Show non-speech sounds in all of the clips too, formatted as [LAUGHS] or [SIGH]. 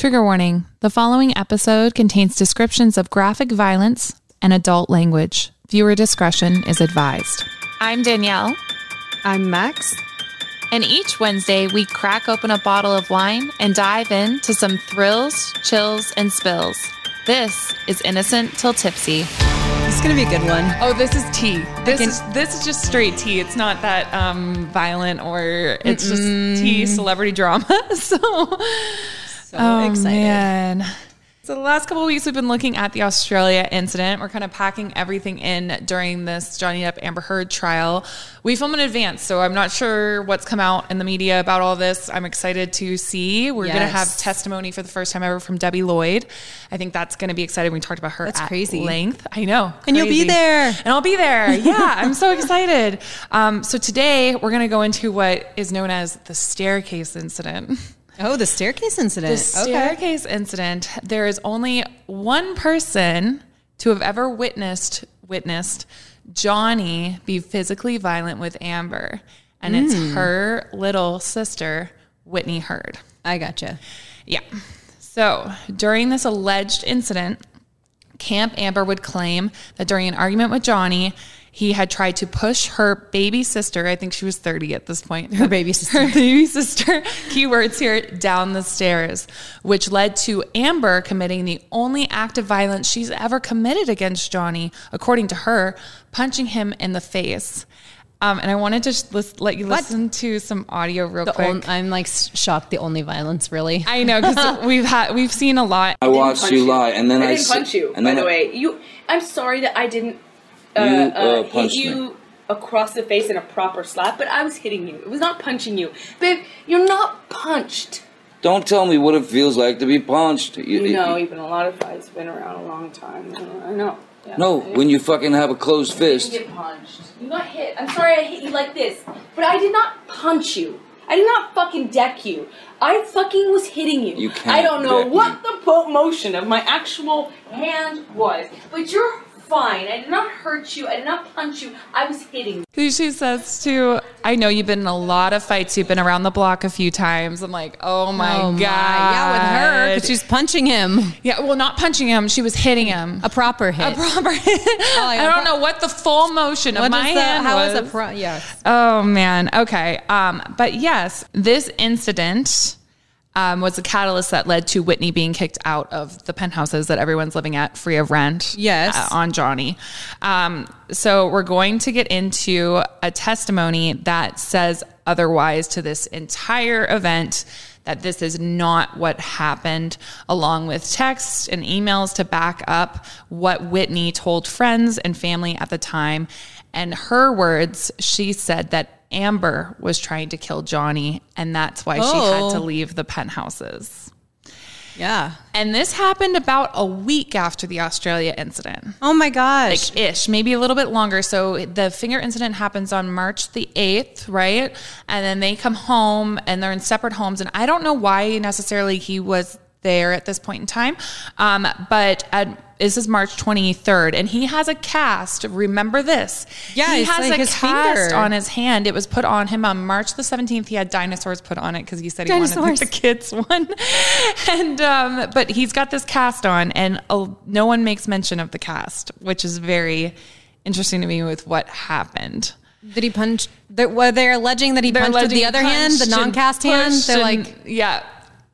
Trigger warning the following episode contains descriptions of graphic violence and adult language. Viewer discretion is advised. I'm Danielle, I'm Max. and each Wednesday we crack open a bottle of wine and dive into some thrills, chills, and spills. This is Innocent Till Tipsy. This is gonna be a good one. Oh, this is tea. This can- is this is just straight tea. It's not that um violent or it's just tea celebrity drama. [LAUGHS] so So Oh, excited. Man. So the last couple of weeks we've been looking at the Australia incident. We're kind of packing everything in during this Johnny Depp Amber Heard trial. We film in advance, so I'm not sure what's come out in the media about all this. I'm excited to see. We're going to have testimony for the first time ever from Debbie Lloyd. I think that's going to be exciting. We talked about her That's at crazy. length. I know. And you'll be there. And I'll be there. Yeah, I'm so [LAUGHS] excited. Um, so today we're going to go into what is known as the staircase incident. Oh, the staircase incident. The staircase incident. There is only one person to have ever witnessed witnessed Johnny be physically violent with Amber, and it's hmm. her little sister, Whitney Heard. I gotcha. Yeah. So during this alleged incident, Camp Amber would claim that during an argument with Johnny, he had tried to push her baby sister, I think she was 30 at this point. Her baby [LAUGHS] sister. Her baby sister, [LAUGHS] keywords here, down the stairs, which led to Amber committing the only act of violence she's ever committed against Johnny, according to her, punching him in the face. Um, and I wanted to just let you listen to some audio real The quick. on, I'm like shocked. The only violence, really. I know because [LAUGHS] we've had we've seen a lot. I watched you you. lie, and then I I, didn't s- punch you, And by then the I- way. You, I'm sorry that I didn't You, uh, uh, hit you me. across the face in a proper slap, but I was hitting you. It was not punching you, babe. You're not punched. Don't tell me what it feels like to be punched. You, You know, you've a lot of fights, been around a long time. I know. Yeah. no, when you fucking have a closed fist. you get punched. You got hit. I'm sorry I hit you like this, but I did not punch you. I did not fucking deck you. I fucking was hitting you. You can't I don't know deck what me. the motion of my actual hand was, but you're fine. I did not hurt you. I did not punch you. I was hitting you. Who she says to, I know you've been in a lot of fights. You've been around the block a few times. I'm like, oh my oh god, Yeah, with her because she's punching him. yeah, well, not punching him. She was hitting him. A proper hit. A proper. Hit. [LAUGHS] I yeah, don't know what the full motion of my the, hand how was. is a pro? Yes. Oh man. Okay. Um, but yes, this incident um, was the catalyst that led to Whitney being kicked out of the penthouses that everyone's living at free of rent. Yes. uh, on Johnny. Um, so we're going to get into a testimony that says otherwise to this entire event. That this is not what happened, along with texts and emails to back up what Whitney told friends and family at the time. And her words, she said that Amber was trying to kill Johnny, and that's why she had Oh. to leave the penthouses. Yeah. And this happened about a week after the Australia incident. Oh my gosh. Ish, maybe a little bit longer. So the finger incident happens on March the 8th, right? And then they come home and they're in separate homes. And I don't know why necessarily he was there at this point in time. Um, but at, this is March 23rd, and he has a cast. Remember this. Yeah, he has like a cast on his hand. It was put on him on March the 17th. He had dinosaurs put on it because he said he wanted Dinosaurs. the kids one. [LAUGHS] and um, but he's got this cast on, and uh, no one makes mention of the cast, which is very interesting to me with what happened. Did he punch? Well, they're alleging that he They're punched with the other hand, the non-cast hand. They're and- like, yeah.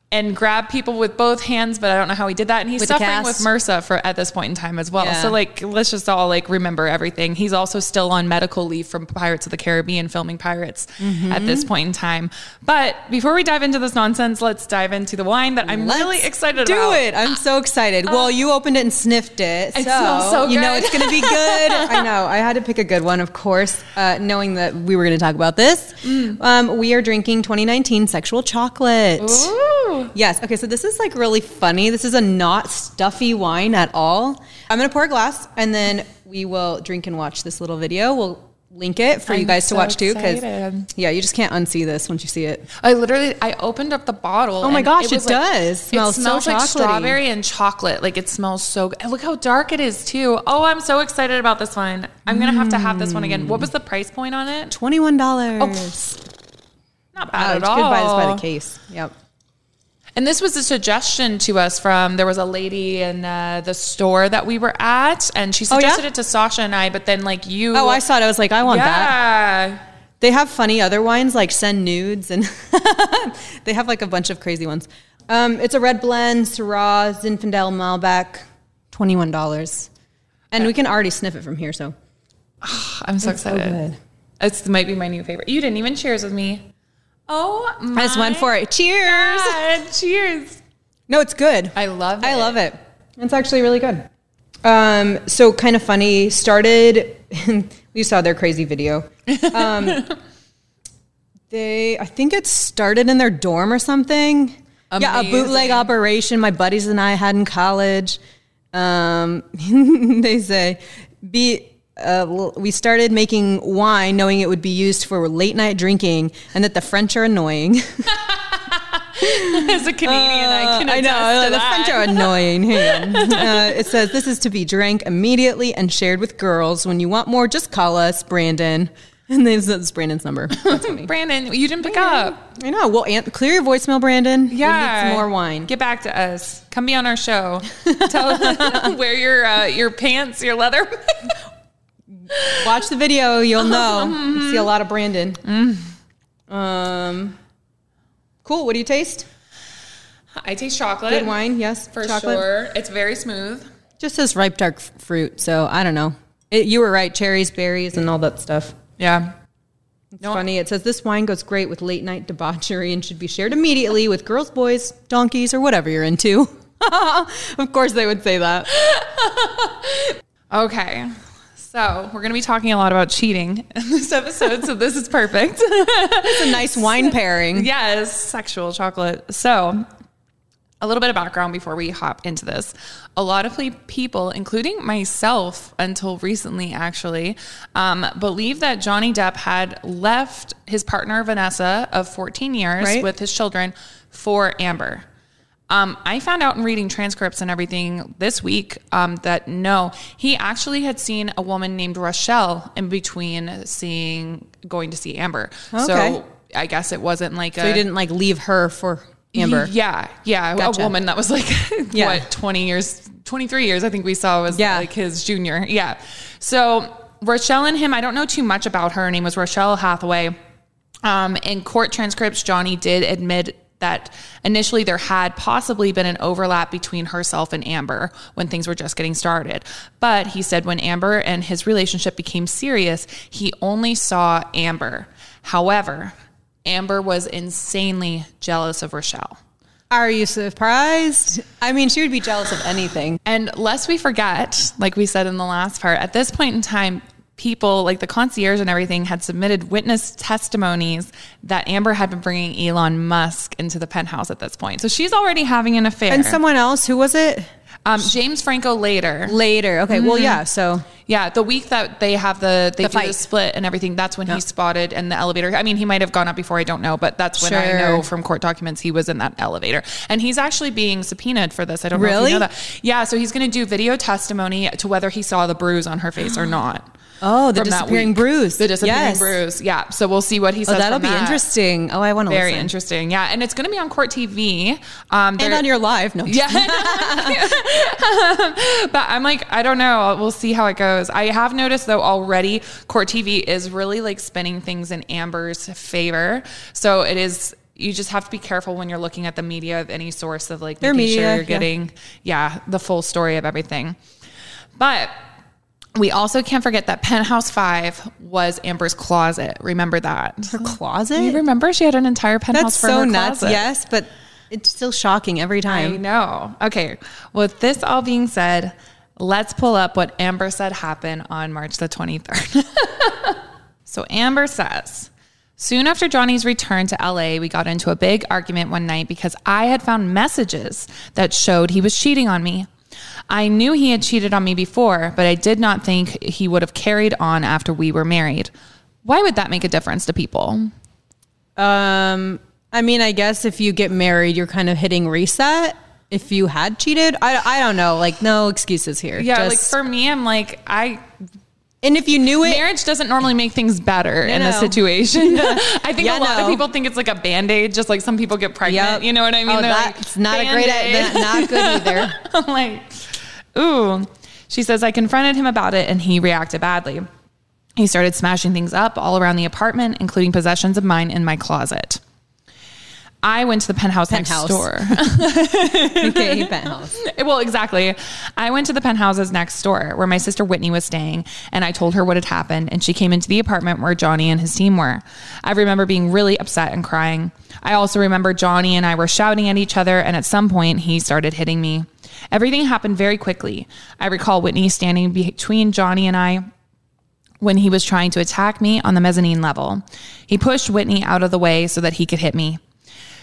And grab people with both hands, but I don't know how he did that. And he's With suffering with MRSA for at this point in time as well. Yeah. So like, let's just all like remember everything. He's also still on medical leave from Pirates of the Caribbean filming Pirates Mm-hmm. at this point in time. But before we dive into this nonsense, let's dive into the wine that I'm really Let's excited do about. Do it. I'm so excited. well, you opened it and sniffed it. It so smells so You know it's going to be good. [LAUGHS] I know. I had to pick a good one, of course, uh, knowing that we were going to talk about this. Mm. Um, we are drinking 2019 Sexual Chocolate. Ooh. Yes. Okay. So this is like really funny. This is a not stuffy wine at all. I'm going to pour a glass and then we will drink and watch this little video. We'll link it for you I'm guys to so watch too. Because yeah, you just can't unsee this once you see it. I literally I opened up the bottle. Oh my gosh, it was like- does. Smells it so smells like chocolatey. strawberry and chocolate. Like it smells so good. And Look how dark it is too. Oh, I'm so excited about this one. I'm gonna have to have this one again. What was the price point on it? Twenty-one dollars. Not Oh, bad you at all. you could buy this by the case. Yep. And this was a suggestion to us from there was a lady in uh, the store that we were at, and she Oh, yeah? suggested it to Sasha and I. But then like you, Oh, I saw it. I was like, I want that. yeah. They have funny other wines like send nudes, and [LAUGHS] they have like a bunch of crazy ones. Um, it's a red blend, Syrah, Zinfandel, Malbec, twenty-one dollars, and we can already sniff it from here. So [SIGHS] I'm so excited. It's might be my new favorite. You didn't even cheers with me. Oh, my I just went for it. Cheers! God, cheers. No, it's good. I love it. I love it. It's actually really good. Um, so kind of funny. Started. [LAUGHS] you saw their crazy video. Um, [LAUGHS] they, I think it started in their dorm or something. Yeah, a bootleg operation my buddies and I had in college. Um, [LAUGHS] they say, be. Uh, we started making wine knowing it would be used for late night drinking and that the French are annoying. [LAUGHS] As a Canadian, I can Uh, I know the. French are annoying. [LAUGHS] Uh, it says this is to be drank immediately and shared with girls. When you want more, just call us, Brandon. [LAUGHS] And then it's Brandon's number. Brandon, you didn't pick up. I know. Well, clear your voicemail, Brandon. We Yeah, need some more wine. Get back to us. Come be on our show. Tell wear your uh, your pants, your leather. Watch the video. You'll [LAUGHS] know. Mm-hmm. You see a lot of Brandon. Mm. Um, cool. What do you taste? I taste chocolate. Good wine. Yes, for chocolate. sure. It's very smooth. Just says ripe dark f- fruit. So I don't know. It, you were right. Cherries, berries, and all that stuff. Yeah. It's funny. It says this wine goes great with late night debauchery and should be shared immediately with girls, boys, donkeys, or whatever you're into. [LAUGHS] of course, they would say that. [LAUGHS] Okay. So we're going to be talking a lot about cheating in this episode. so this is perfect. It's a nice wine pairing. yes, sexual chocolate. So, a little bit of background before we hop into this. A lot of people, including myself until recently, actually, um, believe that Johnny Depp had left his partner Vanessa of 14 years Right. with his children for Amber. Um, I found out in reading transcripts and everything this week um, that no, he actually had seen a woman named Rochelle in between seeing going to see Amber. Okay. So I guess it wasn't like So a you didn't like leave her for Amber. yeah, yeah, Gotcha. a woman that was like [LAUGHS] Yeah. what twenty years, twenty three years. I think we saw was Yeah. like his junior. Yeah. So Rochelle and him, I don't know too much about her. Her name was Rochelle Hathaway. Um, in court transcripts, Johnny did admit that initially there had possibly been an overlap between herself and Amber when things were just getting started. But he said when Amber and his relationship became serious, he only saw Amber. However, Amber was insanely jealous of Rochelle. Are you surprised? I mean, she would be jealous of anything. And lest we forget, like we said in the last part, at this point in time, people like the concierge and everything had submitted witness testimonies that Amber had been bringing Elon Musk into the penthouse at this point. So she's already having an affair. And someone else, who was it? um, James Franco later. Later. Okay. Well, yeah. So Yeah, the week that they have the they The do the split and everything, that's when he spotted in the elevator. I mean, he might have gone up before, I don't know, but that's when I know from court documents he was in that elevator. And he's actually being subpoenaed for this. I don't know if Really? you know that. Yeah, so he's going to do video testimony to whether he saw the bruise on her face or [GASPS] not. Oh, the disappearing bruise. The disappearing Yes. bruise. Yeah. So we'll see what he oh, says. that'll from be that. interesting. Oh, I want to listen. Very listen. interesting. Yeah. And it's going to be on court TV. Um, And on your live. No. yeah. [LAUGHS] [LAUGHS] but I'm like, I don't know. We'll see how it goes. I have noticed though already Court TV is really like spinning things in Amber's favor. So it is you just have to be careful when you're looking at the media of any source of like Their making media, sure you're yeah. getting yeah the full story of everything. But we also can't forget that Penthouse Five was Amber's closet. Remember that? Her closet? You remember she had an entire penthouse That's for so her nuts. closet. Yes, but it's still shocking every time. I know. Okay. With this all being said, let's pull up what Amber said happened on March the 23rd. [LAUGHS] so Amber says, Soon after Johnny's return to LA, we got into a big argument one night because I had found messages that showed he was cheating on me. I knew he had cheated on me before, but I did not think he would have carried on after we were married. Why would that make a difference to people? Um, I mean, I guess if you get married, you're kind of hitting reset. If you had cheated, I, I don't know. Like, no excuses here. Yeah, like for me, I'm like, I and if you knew it, marriage doesn't normally make things better in no. a situation. [LAUGHS] I think Yeah, a lot of people think it's like a band aid, just like some people get pregnant. Yep. You know what I mean? Oh, that's like, not a great, Band-Aid. not, not good [LAUGHS] either. I'm like, ooh. She says, I confronted him about it and he reacted badly. He started smashing things up all around the apartment, including possessions of mine in my closet. I went to the penthouse, Penthouse. next door. [LAUGHS] [LAUGHS] okay, penthouse. well, exactly. I went to the penthouses next door where my sister Whitney was staying, and I told her what had happened, and she came into the apartment where Johnny and his team were. I remember being really upset and crying. I also remember Johnny and I were shouting at each other, and at some point, he started hitting me. Everything happened very quickly. I recall Whitney standing between Johnny and I when he was trying to attack me on the mezzanine level. He pushed Whitney out of the way so that he could hit me.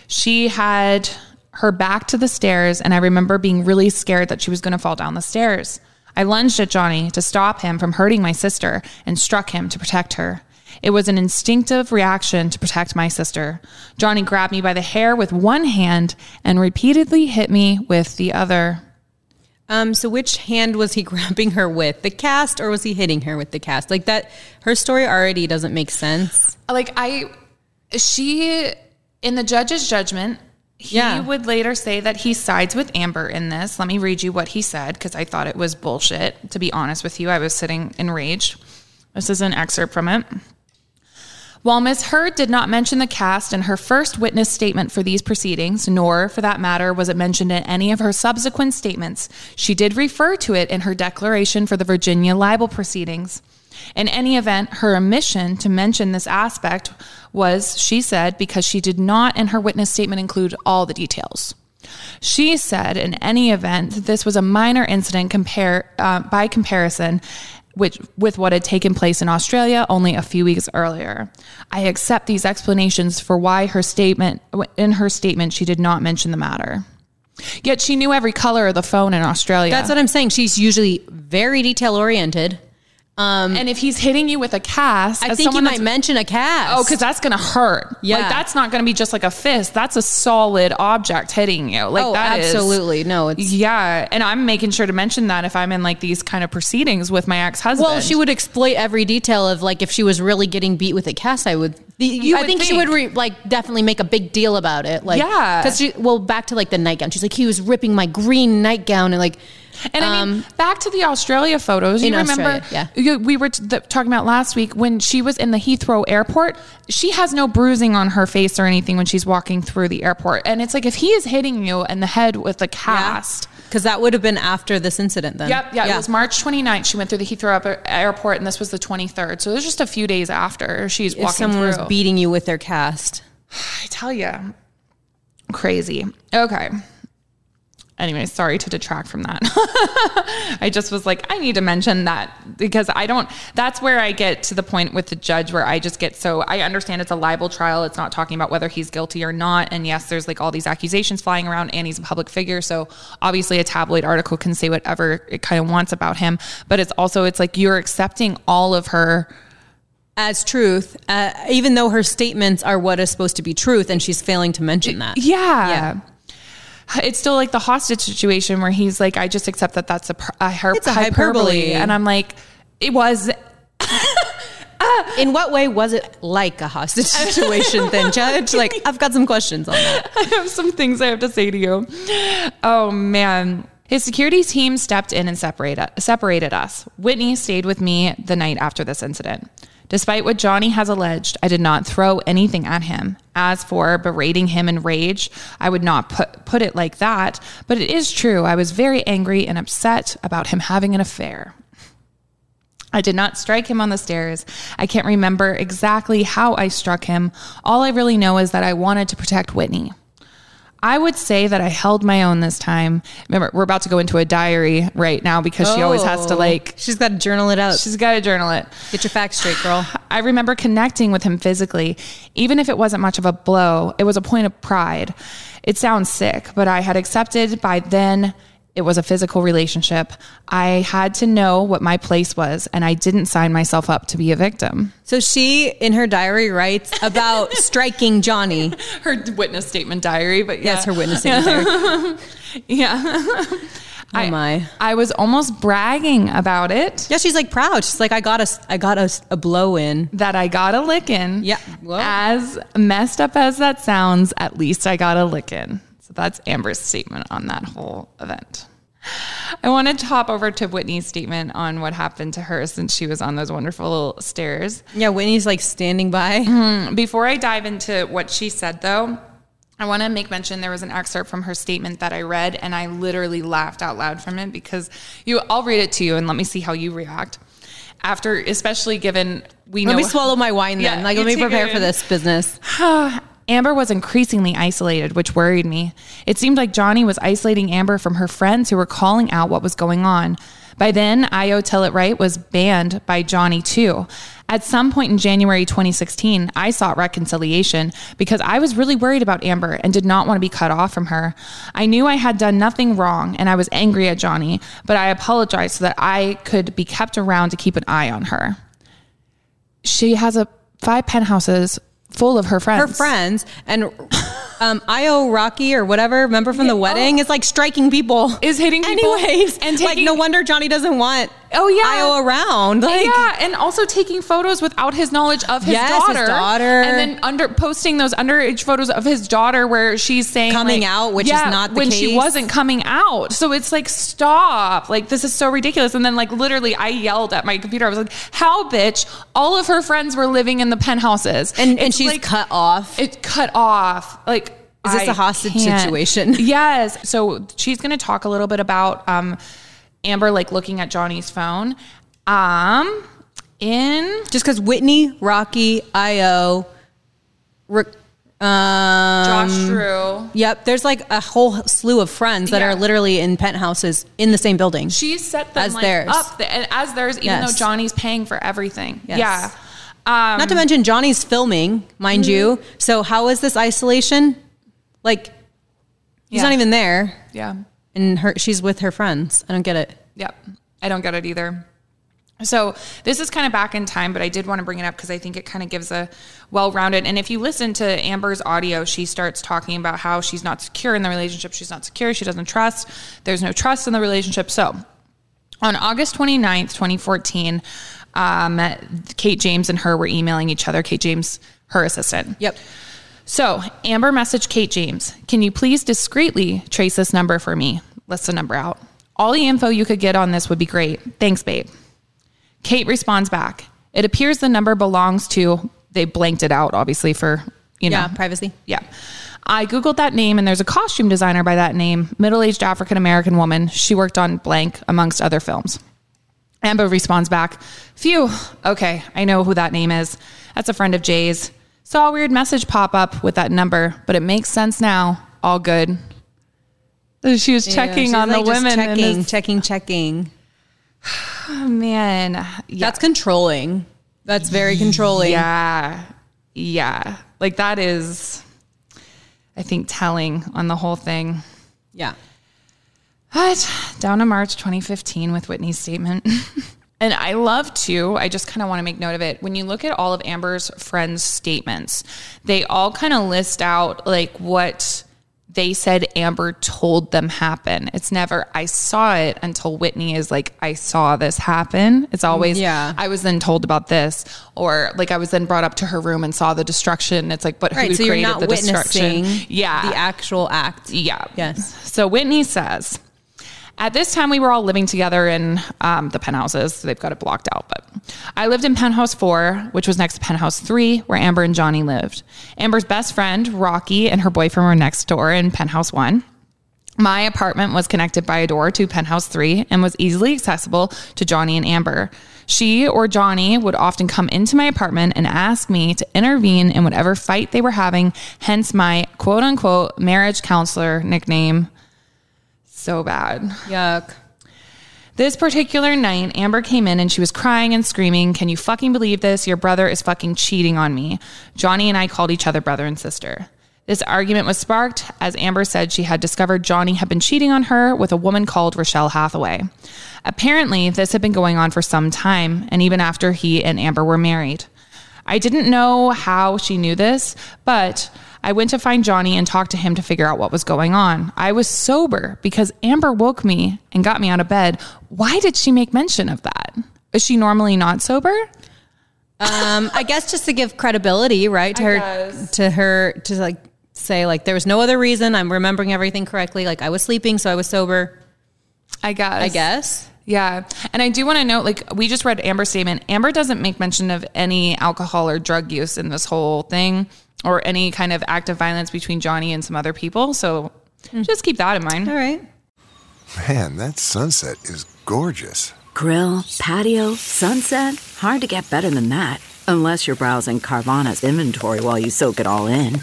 She had her back to the stairs, and I remember being really scared that she was going to fall down the stairs. I lunged at Johnny to stop him from hurting my sister and struck him to protect her. It was an instinctive reaction to protect my sister. Johnny grabbed me by the hair with one hand and repeatedly hit me with the other. Um, so which hand was he [LAUGHS] grabbing her with? The cast or was he hitting her with the cast? Like that her story already doesn't make sense. like I she in the judge's judgment he Yeah. would later say that he sides with Amber in this. Let me read you what he said because I thought it was bullshit. To be honest with you, I was sitting enraged. This is an excerpt from it. While Ms. Heard did not mention the cast in her first witness statement for these proceedings, nor, for that matter, was it mentioned in any of her subsequent statements, she did refer to it in her declaration for the Virginia libel proceedings. In any event, her omission to mention this aspect was, she said, because she did not in her witness statement include all the details. She said, in any event, that this was a minor incident compare, uh, by comparison which, with what had taken place in Australia only a few weeks earlier. I accept these explanations for why her statement, in her statement, she did not mention the matter. Yet she knew every color of the phone in Australia. That's what I'm saying. She's usually very detail oriented. Um, and if he's hitting you with a cast, I as think you might mention a cast. Oh, because that's gonna hurt. Yeah. like that's not gonna be just like a fist. That's a solid object hitting you. Like oh, that is- absolutely. No, it's Yeah, and I'm making sure to mention that if I'm in like these kind of proceedings with my ex husband. Well, she would exploit every detail of like if she was really getting beat with a cast. I would. You I would think, she would re, like definitely make a big deal about it. Like, Yeah. because she well back to like the nightgown. She's like he was ripping my green nightgown and like. And I mean, um, back to the Australia photos. You remember? Australia, yeah. you- we were t- the, talking about last week when she was in the Heathrow airport. She has no bruising on her face or anything when she's walking through the airport. And it's like if he is hitting you in the head with a cast. because that would have been after this incident. Then. Yep, yeah, It was March 29th. She went through the Heathrow airport, and this was the 23rd. So it was just a few days after she's If walking someone through. was beating you with their cast. [SIGHS] I tell you, crazy. Okay. Anyway, sorry to detract from that. [LAUGHS] I just was like, I need to mention that because I don't, that's where I get to the point with the judge where I just get so, I understand it's a libel trial. It's not talking about whether he's guilty or not. And yes, there's like all these accusations flying around and he's a public figure. So obviously a tabloid article can say whatever it kind of wants about him. But it's also, it's like you're accepting all of her as truth, uh, even though her statements are what is supposed to be truth, and she's failing to mention that. Yeah. It's still like the hostage situation where he's like, I just accept that that's a, a, hyper- It's a hyperbole. And I'm like, it was. [LAUGHS] In what way was it like a hostage [LAUGHS] situation then, Judge? Like, I've got some questions on that. [LAUGHS] I have some things I have to say to you. Oh, man. His security team stepped in and separated, separated us. Whitney stayed with me the night after this incident. Despite what Johnny has alleged, I did not throw anything at him. As for berating him in rage, I would not put, put it like that, but it is true. I was very angry and upset about him having an affair. I did not strike him on the stairs. I can't remember exactly how I struck him. All I really know is that I wanted to protect Whitney. I would say that I held my own this time. Remember, we're about to go into a diary right now because she always has to Oh. like, She's got to journal it out. she's got to journal it. Get your facts straight, girl. I remember connecting with him physically. Even if it wasn't much of a blow, it was a point of pride. It sounds sick, but I had accepted by then it was a physical relationship. I had to know what my place was, and I didn't sign myself up to be a victim. So she, in her diary, writes about [LAUGHS] striking Johnny. Her witness statement diary, but yeah. Yes, her witnessing diary. [LAUGHS] Yeah. Oh my. I was almost bragging about it Yeah, she's like proud. She's like, I got a, I got a, a blow in. that I got a lick in. Yeah. Well. As messed up as that sounds, at least I got a lickin'. So that's Amber's statement on that whole event. I wanted to hop over to Whitney's statement on what happened to her since she was on those wonderful stairs. Yeah, Whitney's like standing by. Mm-hmm. Before I dive into what she said, though, I want to make mention there was an excerpt from her statement that I read, and I literally laughed out loud from it because you. I'll read it to you, and let me see how you react. After, especially given we know. Let know me swallow my wine then. Yeah, like, let me prepare for this business. [SIGHS] [SIGHS] Amber was increasingly isolated, which worried me. It seemed like Johnny was isolating Amber from her friends who were calling out what was going on. By then, iO Tillett Wright was banned by Johnny too. At some point in January 2016, I sought reconciliation because I was really worried about Amber and did not want to be cut off from her. I knew I had done nothing wrong and I was angry at Johnny, but I apologized so that I could be kept around to keep an eye on her. She has a five penthouses full of her friends. Her friends and um, Io Rocky or whatever, remember from the wedding, is like striking people. Is hitting people Anyways. and like, taking- no wonder Johnny doesn't want Oh, yeah. Io around. Like, yeah, and also taking photos without his knowledge of his Yes, his daughter, daughter. and then under posting those underage photos of his daughter where she's saying Coming like- out, which is not the case. when she wasn't coming out. So it's like stop, like this is so ridiculous. And then like literally, I yelled at my computer. I was like, "How, bitch! All of her friends were living in the penthouses, and, and she's like- cut off. it cut off. Like, Is this a a hostage situation? [LAUGHS] Yes. So she's going to talk a little bit about um, Amber like looking at Johnny's phone. Um, in Just because Whitney, Rocky, Io, Rick, um, Josh Drew, Yep, there's like a whole slew of friends that Yeah. are literally in penthouses in the same building. she set them As like, theirs. up the, as theirs, even Yes. though Johnny's paying for everything. Yes. Yeah. Um, Not to mention Johnny's filming, mind you. Mm-hmm. So how is this isolation? Like he's Yeah. not even there, yeah. And her she's with her friends. I don't get it. Yep. I don't get it either. So this is kind of back in time, but I did want to bring it up because I think it kind of gives a well-rounded. And if you listen to Amber's audio, she starts talking about how she's not secure in the relationship. She's not secure. She doesn't trust. There's no trust in the relationship. So on August 29th, 2014, um, Kate James and her were emailing each other. Kate James, her assistant. Yep. So Amber messaged Kate James, can you please discreetly trace this number for me? List the number out. All the info you could get on this would be great. Thanks, babe. Kate responds back. It appears the number belongs to, they blanked it out, obviously, for, you know. Yeah, privacy. Yeah. I Googled that name and there's a costume designer by that name, middle aged African American woman. She worked on blank amongst other films. Amber responds back, Phew, okay, I know who that name is. That's a friend of Jay's. Saw a weird message pop up with that number, but it makes sense now. All good. She was checking she's on like the women. checking, this- checking, checking. [SIGHS] man, yeah. That's controlling. That's very controlling. Yeah. Yeah. Like that is, I think, telling on the whole thing. Yeah. But down to March 2015 with Whitney's statement. [LAUGHS] and I love to, I just kind of want to make note of it. When you look at all of Amber's friends' statements, they all kind of list out like what they said Amber told them happen. It's never, I saw it until Whitney is like, I saw this happen. It's always, Yeah. I was then told about this. Or like I was then brought up to her room and saw the destruction. It's like, but Right. who So created the destruction? Yeah. the actual act. Yeah. Yes. So Whitney says, At this time, we were all living together in um, the penthouses. They've got it blocked out, but I lived in penthouse four, which was next to penthouse three, where Amber and Johnny lived. Amber's best friend, Rocky, and her boyfriend were next door in penthouse one. My apartment was connected by a door to penthouse three and was easily accessible to Johnny and Amber. She or Johnny would often come into my apartment and ask me to intervene in whatever fight they were having, hence my quote unquote marriage counselor nickname. So bad. Yuck. This particular night, Amber came in and she was crying and screaming, Can you fucking believe this? Your brother is fucking cheating on me. Johnny and I called each other brother and sister. This argument was sparked as Amber said she had discovered Johnny had been cheating on her with a woman called Rochelle Hathaway. Apparently, this had been going on for some time, and even after he and Amber were married. I didn't know how she knew this, but I went to find Johnny and talk to him to figure out what was going on. I was sober because Amber woke me and got me out of bed. Why did she make mention of that? Is she normally not sober? Um, I guess just to give credibility, right? To I her, guess. to her, to like say like there was no other reason. I'm remembering everything correctly. Like I was sleeping, so I was sober. I guess. I guess. Yeah. And I do want to note like, we just read Amber's statement. Amber doesn't make mention of any alcohol or drug use in this whole thing or any kind of act of violence between Johnny and some other people. So hmm. just keep that in mind. All right. Man, that sunset is gorgeous. Grill, patio, sunset. Hard to get better than that. Unless you're browsing Carvana's inventory while you soak it all in.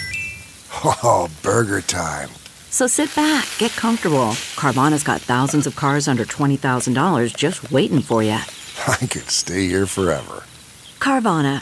Oh, burger time. So sit back, get comfortable. Carvana's got thousands of cars under $20,000 just waiting for you. [LAUGHS] I could stay here forever. Carvana,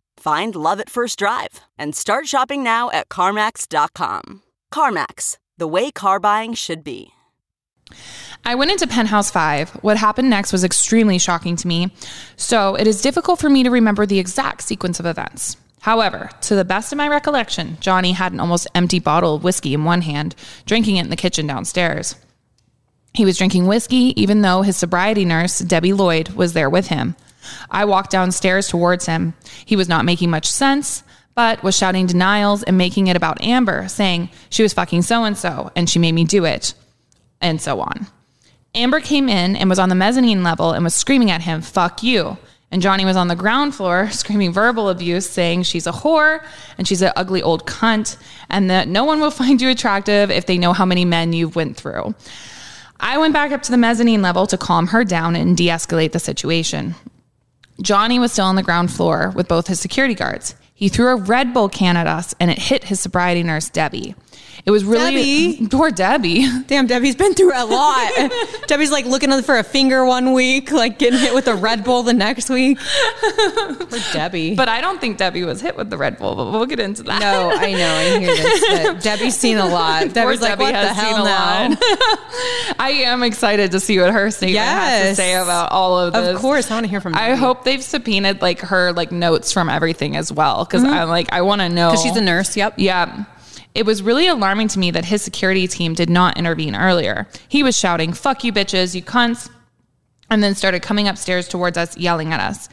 Find love at first drive and start shopping now at CarMax.com. CarMax, the way car buying should be. I went into Penthouse 5. What happened next was extremely shocking to me, so it is difficult for me to remember the exact sequence of events. However, to the best of my recollection, Johnny had an almost empty bottle of whiskey in one hand, drinking it in the kitchen downstairs. He was drinking whiskey even though his sobriety nurse, Debbie Lloyd, was there with him. I walked downstairs towards him. He was not making much sense, but was shouting denials and making it about Amber, saying she was fucking so and so and she made me do it, and so on. Amber came in and was on the mezzanine level and was screaming at him, fuck you. And Johnny was on the ground floor [LAUGHS] screaming verbal abuse, saying she's a whore and she's an ugly old cunt and that no one will [LAUGHS] find you attractive if they know how many men you've went through. I went back up to the mezzanine level to calm her down and de-escalate the situation. Johnny was still on the ground floor with both his security guards. He threw a Red Bull can at us and it hit his sobriety nurse, Debbie. It was really Debbie? poor Debbie. Damn, Debbie's been through a lot. [LAUGHS] Debbie's like looking for a finger one week, like getting hit with a Red Bull the next week. [LAUGHS] Poor Debbie. But I don't think Debbie was hit with the Red Bull, but we'll get into that. no, I know, I hear this. But [LAUGHS] Debbie's seen a lot. Poor Debbie's like, Debbie what the has seen hell a lot. I am excited to see what her statement has to say about all of this. Of course, I want to hear from I hope they've subpoenaed like her like notes from everything as well because mm-hmm. I'm like I want to know because she's a nurse. Yep. Yeah. It was really alarming to me that his security team did not intervene earlier. He was shouting, fuck you bitches, you cunts, and then started coming upstairs towards us, yelling at us.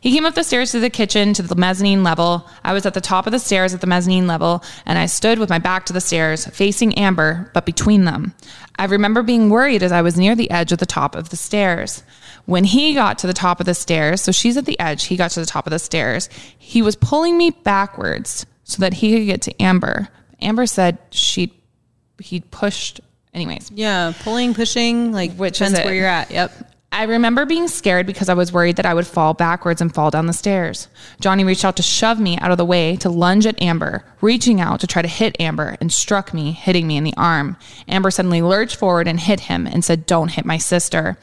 He came up the stairs to the kitchen to the mezzanine level. I was at the top of the stairs at the mezzanine level, and I stood with my back to the stairs, facing Amber, but between them. I remember being worried as I was near the edge of the top of the stairs. When he got to the top of the stairs, so she's at the edge, he got to the top of the stairs, he was pulling me backwards so that he could get to Amber. Amber said she'd he pushed anyways. Yeah, pulling, pushing, like Which depends where you're at. Yep. I remember being scared because I was worried that I would fall backwards and fall down the stairs. Johnny reached out to shove me out of the way to lunge at Amber, reaching out to try to hit Amber and struck me, hitting me in the arm. Amber suddenly lurched forward and hit him and said, "Don't hit my sister."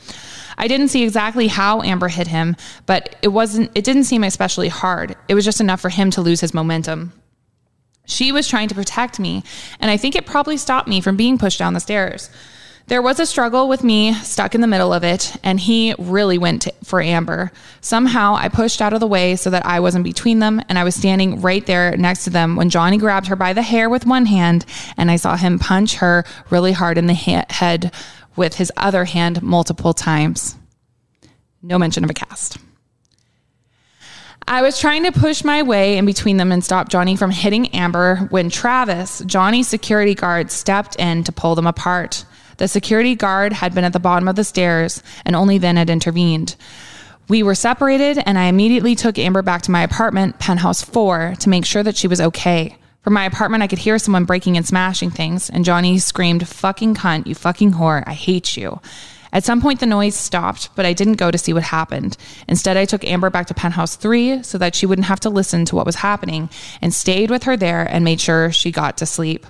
I didn't see exactly how Amber hit him, but it wasn't it didn't seem especially hard. It was just enough for him to lose his momentum. She was trying to protect me, and I think it probably stopped me from being pushed down the stairs. There was a struggle with me stuck in the middle of it, and he really went to, for Amber. Somehow I pushed out of the way so that I wasn't between them, and I was standing right there next to them when Johnny grabbed her by the hair with one hand, and I saw him punch her really hard in the he- head with his other hand multiple times. No mention of a cast. I was trying to push my way in between them and stop Johnny from hitting Amber when Travis, Johnny's security guard, stepped in to pull them apart. The security guard had been at the bottom of the stairs and only then had intervened. We were separated, and I immediately took Amber back to my apartment, penthouse four, to make sure that she was okay. From my apartment, I could hear someone breaking and smashing things, and Johnny screamed, Fucking cunt, you fucking whore, I hate you. At some point, the noise stopped, but I didn't go to see what happened. Instead, I took Amber back to penthouse three so that she wouldn't have to listen to what was happening and stayed with her there and made sure she got to sleep.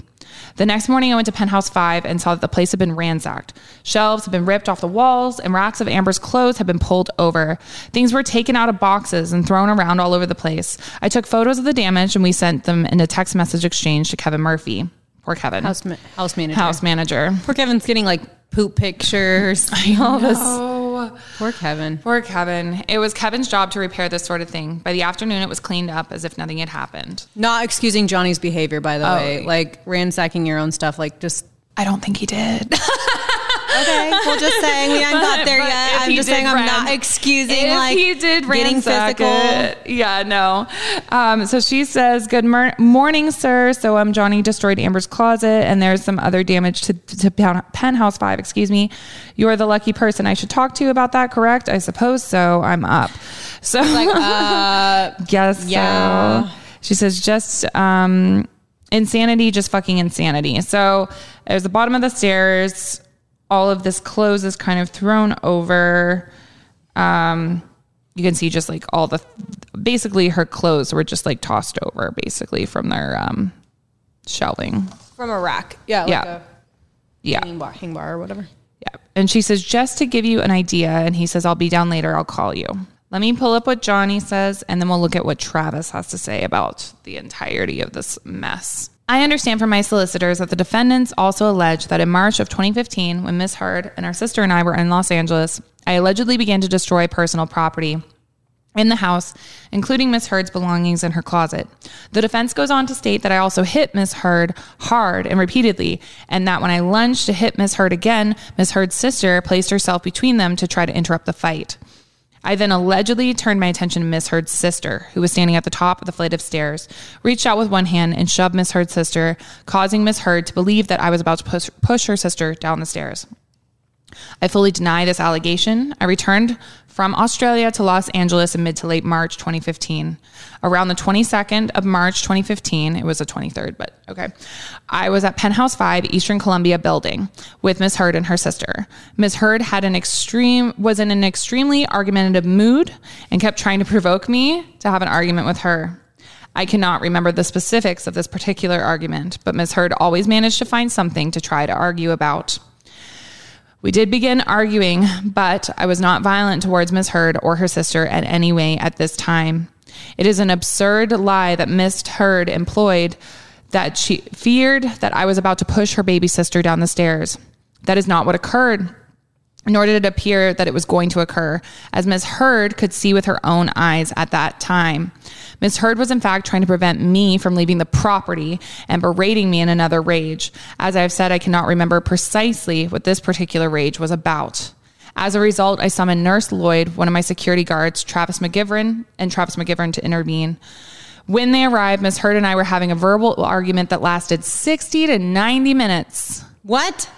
The next morning, I went to penthouse five and saw that the place had been ransacked. Shelves had been ripped off the walls, and racks of Amber's clothes had been pulled over. Things were taken out of boxes and thrown around all over the place. I took photos of the damage and we sent them in a text message exchange to Kevin Murphy. Poor Kevin. House, ma- house manager. House manager. Poor Kevin's getting like poop pictures. [LAUGHS] all this. Oh, Poor Kevin. poor Kevin. It was Kevin's job to repair this sort of thing. By the afternoon, it was cleaned up as if nothing had happened. Not excusing Johnny's behavior, by the Oh. way. Like ransacking your own stuff. Like just I don't think he did. [LAUGHS] okay. Well, just saying we haven't got there yet. I'm just saying I'm not excusing like he did getting physical. it. Yeah, no. Um, so she says, "Good mor- morning, sir. So um, Johnny destroyed Amber's closet, and there's some other damage to, to pen- penthouse five. Excuse me. You're the lucky person I should talk to you about that. Correct? I suppose so. I'm up. So Like, uh, [LAUGHS] Guess Yeah. so. She says just um, insanity, just fucking insanity. So there's the bottom of the stairs. All of this clothes is kind of thrown over. Um, you can see just like all the, basically her clothes were just like tossed over, basically from their um, shelving. from a rack. Yeah. Like Yeah. a Yeah. hanging bar, hang bar or whatever. Yeah. And she says, just to give you an idea. And he says, I'll be down later. I'll call you. Let me pull up what Johnny says, and then we'll look at what Travis has to say about the entirety of this mess. I understand from my solicitors that the defendants also allege that in March of 2015, when Miss Heard and her sister and I were in Los Angeles, I allegedly began to destroy personal property in the house, including Miss Heard's belongings in her closet. The defense goes on to state that I also hit Miss Heard hard and repeatedly, and that when I lunged to hit Miss Heard again, Miss Heard's sister placed herself between them to try to interrupt the fight. I then allegedly turned my attention to Miss Heard's sister, who was standing at the top of the flight of stairs, reached out with one hand and shoved Miss Heard's sister, causing Miss Heard to believe that I was about to push, push her sister down the stairs. I fully deny this allegation. I returned from Australia to Los Angeles in mid to late March 2015. Around the 22nd of March 2015, it was the 23rd, but okay, I was at Penthouse 5 Eastern Columbia building with Miss Heard and her sister. Miss Heard had an extreme was in an extremely argumentative mood and kept trying to provoke me to have an argument with her. I cannot remember the specifics of this particular argument, but Miss Heard always managed to find something to try to argue about. We did begin arguing, but I was not violent towards Miss Heard or her sister in any way at this time. It is an absurd lie that Miss Heard employed that she feared that I was about to push her baby sister down the stairs. That is not what occurred, nor did it appear that it was going to occur, as Miss Heard could see with her own eyes at that time. Miss Heard was in fact trying to prevent me from leaving the property and berating me in another rage. As I've said, I cannot remember precisely what this particular rage was about. As a result, I summoned Nurse Lloyd, one of my security guards, Travis McGivern, and Travis McGivern to intervene. When they arrived, Miss Heard and I were having a verbal argument that lasted 60 to 90 minutes. What?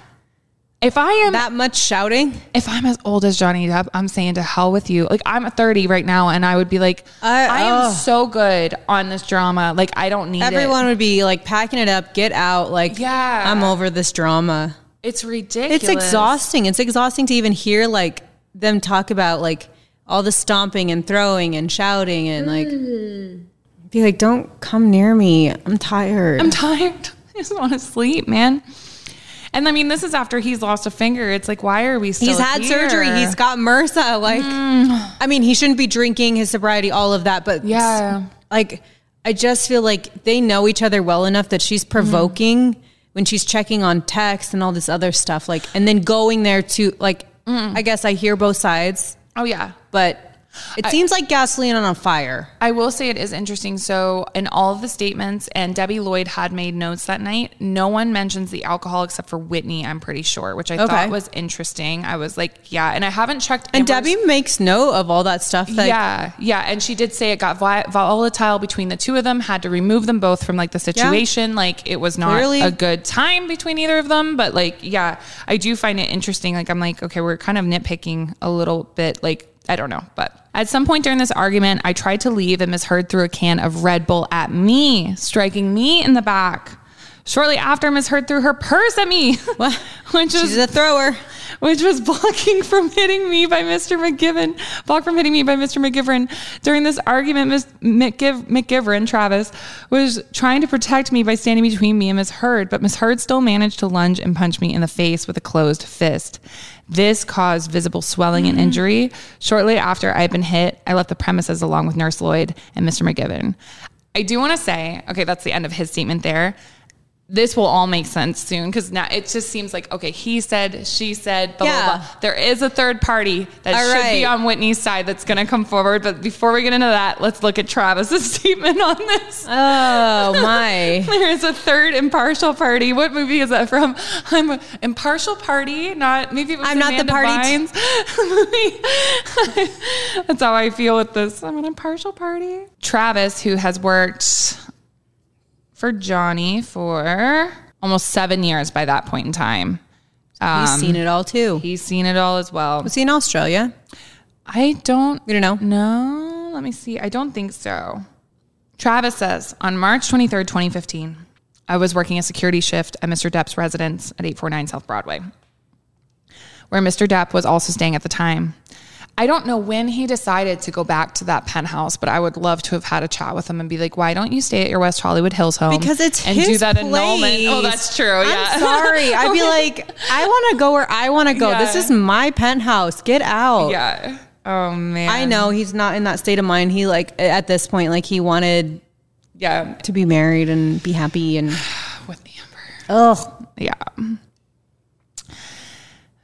If I am That much shouting? if I'm as old as Johnny Depp, I'm saying to hell with you. Like I'm 30 right now, and I would be like, I- I am so good on this drama. Like I don't need Everyone it. would be like packing it up, get out. Like, Yeah. I'm over this drama. It's ridiculous. It's exhausting. It's exhausting to even hear like them talk about like all the stomping and throwing and shouting and like mm. be like, don't come near me. I'm tired. I'm tired. [LAUGHS] I just want to sleep, man. And I mean, this is after he's lost a finger. It's like, why are we still? He's had here? surgery. He's got MRSA. Like, mm. I mean, he shouldn't be drinking his sobriety, all of that. But Yeah. like, I just feel like they know each other well enough that she's mm. provoking when she's checking on text and all this other stuff, like, and then going there to like, mm. I guess I hear both sides, Oh yeah. but it seems like gasoline on a fire. I will say it is interesting. So, in all of the statements, and Debbie Lloyd had made notes that night, no one mentions the alcohol except for Whitney, I'm pretty sure, which I Okay. thought was interesting. I was like, yeah. And I haven't checked. And Amber's- Debbie makes note of all that stuff. Like, yeah, yeah, and she did say it got vi- volatile between the two of them. Had to remove them both from like the situation. Like it was not Clearly. a good time between either of them. But like, yeah, I do find it interesting. Like I'm like, okay, we're kind of nitpicking a little bit. Like I don't know, but at some point during this argument, I tried to leave and Miss Heard threw a can of Red Bull at me, striking me in the back. Shortly after, Miss Heard threw her purse at me, [LAUGHS] Well, which she's was a thrower. which was blocking from hitting me by Mr. McGivern. Blocked from hitting me by Mr. McGivern. During this argument, Ms. McGiv- McGivern, Travis, was trying to protect me by standing between me and Miss Heard, but Miss Heard still managed to lunge and punch me in the face with a closed fist. This caused visible swelling and mm-hmm. injury. Shortly after I had been hit, I left the premises along with Nurse Lloyd and Mr. McGivern. I do want to say, okay, that's the end of his statement there this will all make sense soon because now it just seems like okay he said she said blah, Yeah. blah. Blah there is a third party that All should be on whitney's side that's going to come forward but before we get into that let's look at travis's [LAUGHS] statement on this. Oh [LAUGHS] my. there is a third impartial party. What movie is that from? [LAUGHS] I'm a impartial party not maybe it was I'm not the party t- that's how i feel with this. I'm an impartial party. Travis who has worked for Johnny for almost seven years by that point in time. He's um, seen it all too. He's seen it all as well. Was he in Australia? I don't We don't know. no. Let me see. I don't think so. Travis says on March 23rd, 2015, I was working a security shift at Mr. Depp's residence at 849 South Broadway, where Mr. Depp was also staying at the time. I don't know when he decided to go back to that penthouse, but I would love to have had a chat with him and be like, "Why don't you stay at your West Hollywood Hills home?" Because it's and his do that place. annulment. Oh, that's true. Yeah, I'm [LAUGHS] sorry. I'd be like, I want to go where I want to go. This is my penthouse. Get out. yeah. Oh man, I know he's not in that state of mind. He like at this point, like he wanted Yeah, to be married and be happy and [SIGHS] with Amber. oh, Yeah.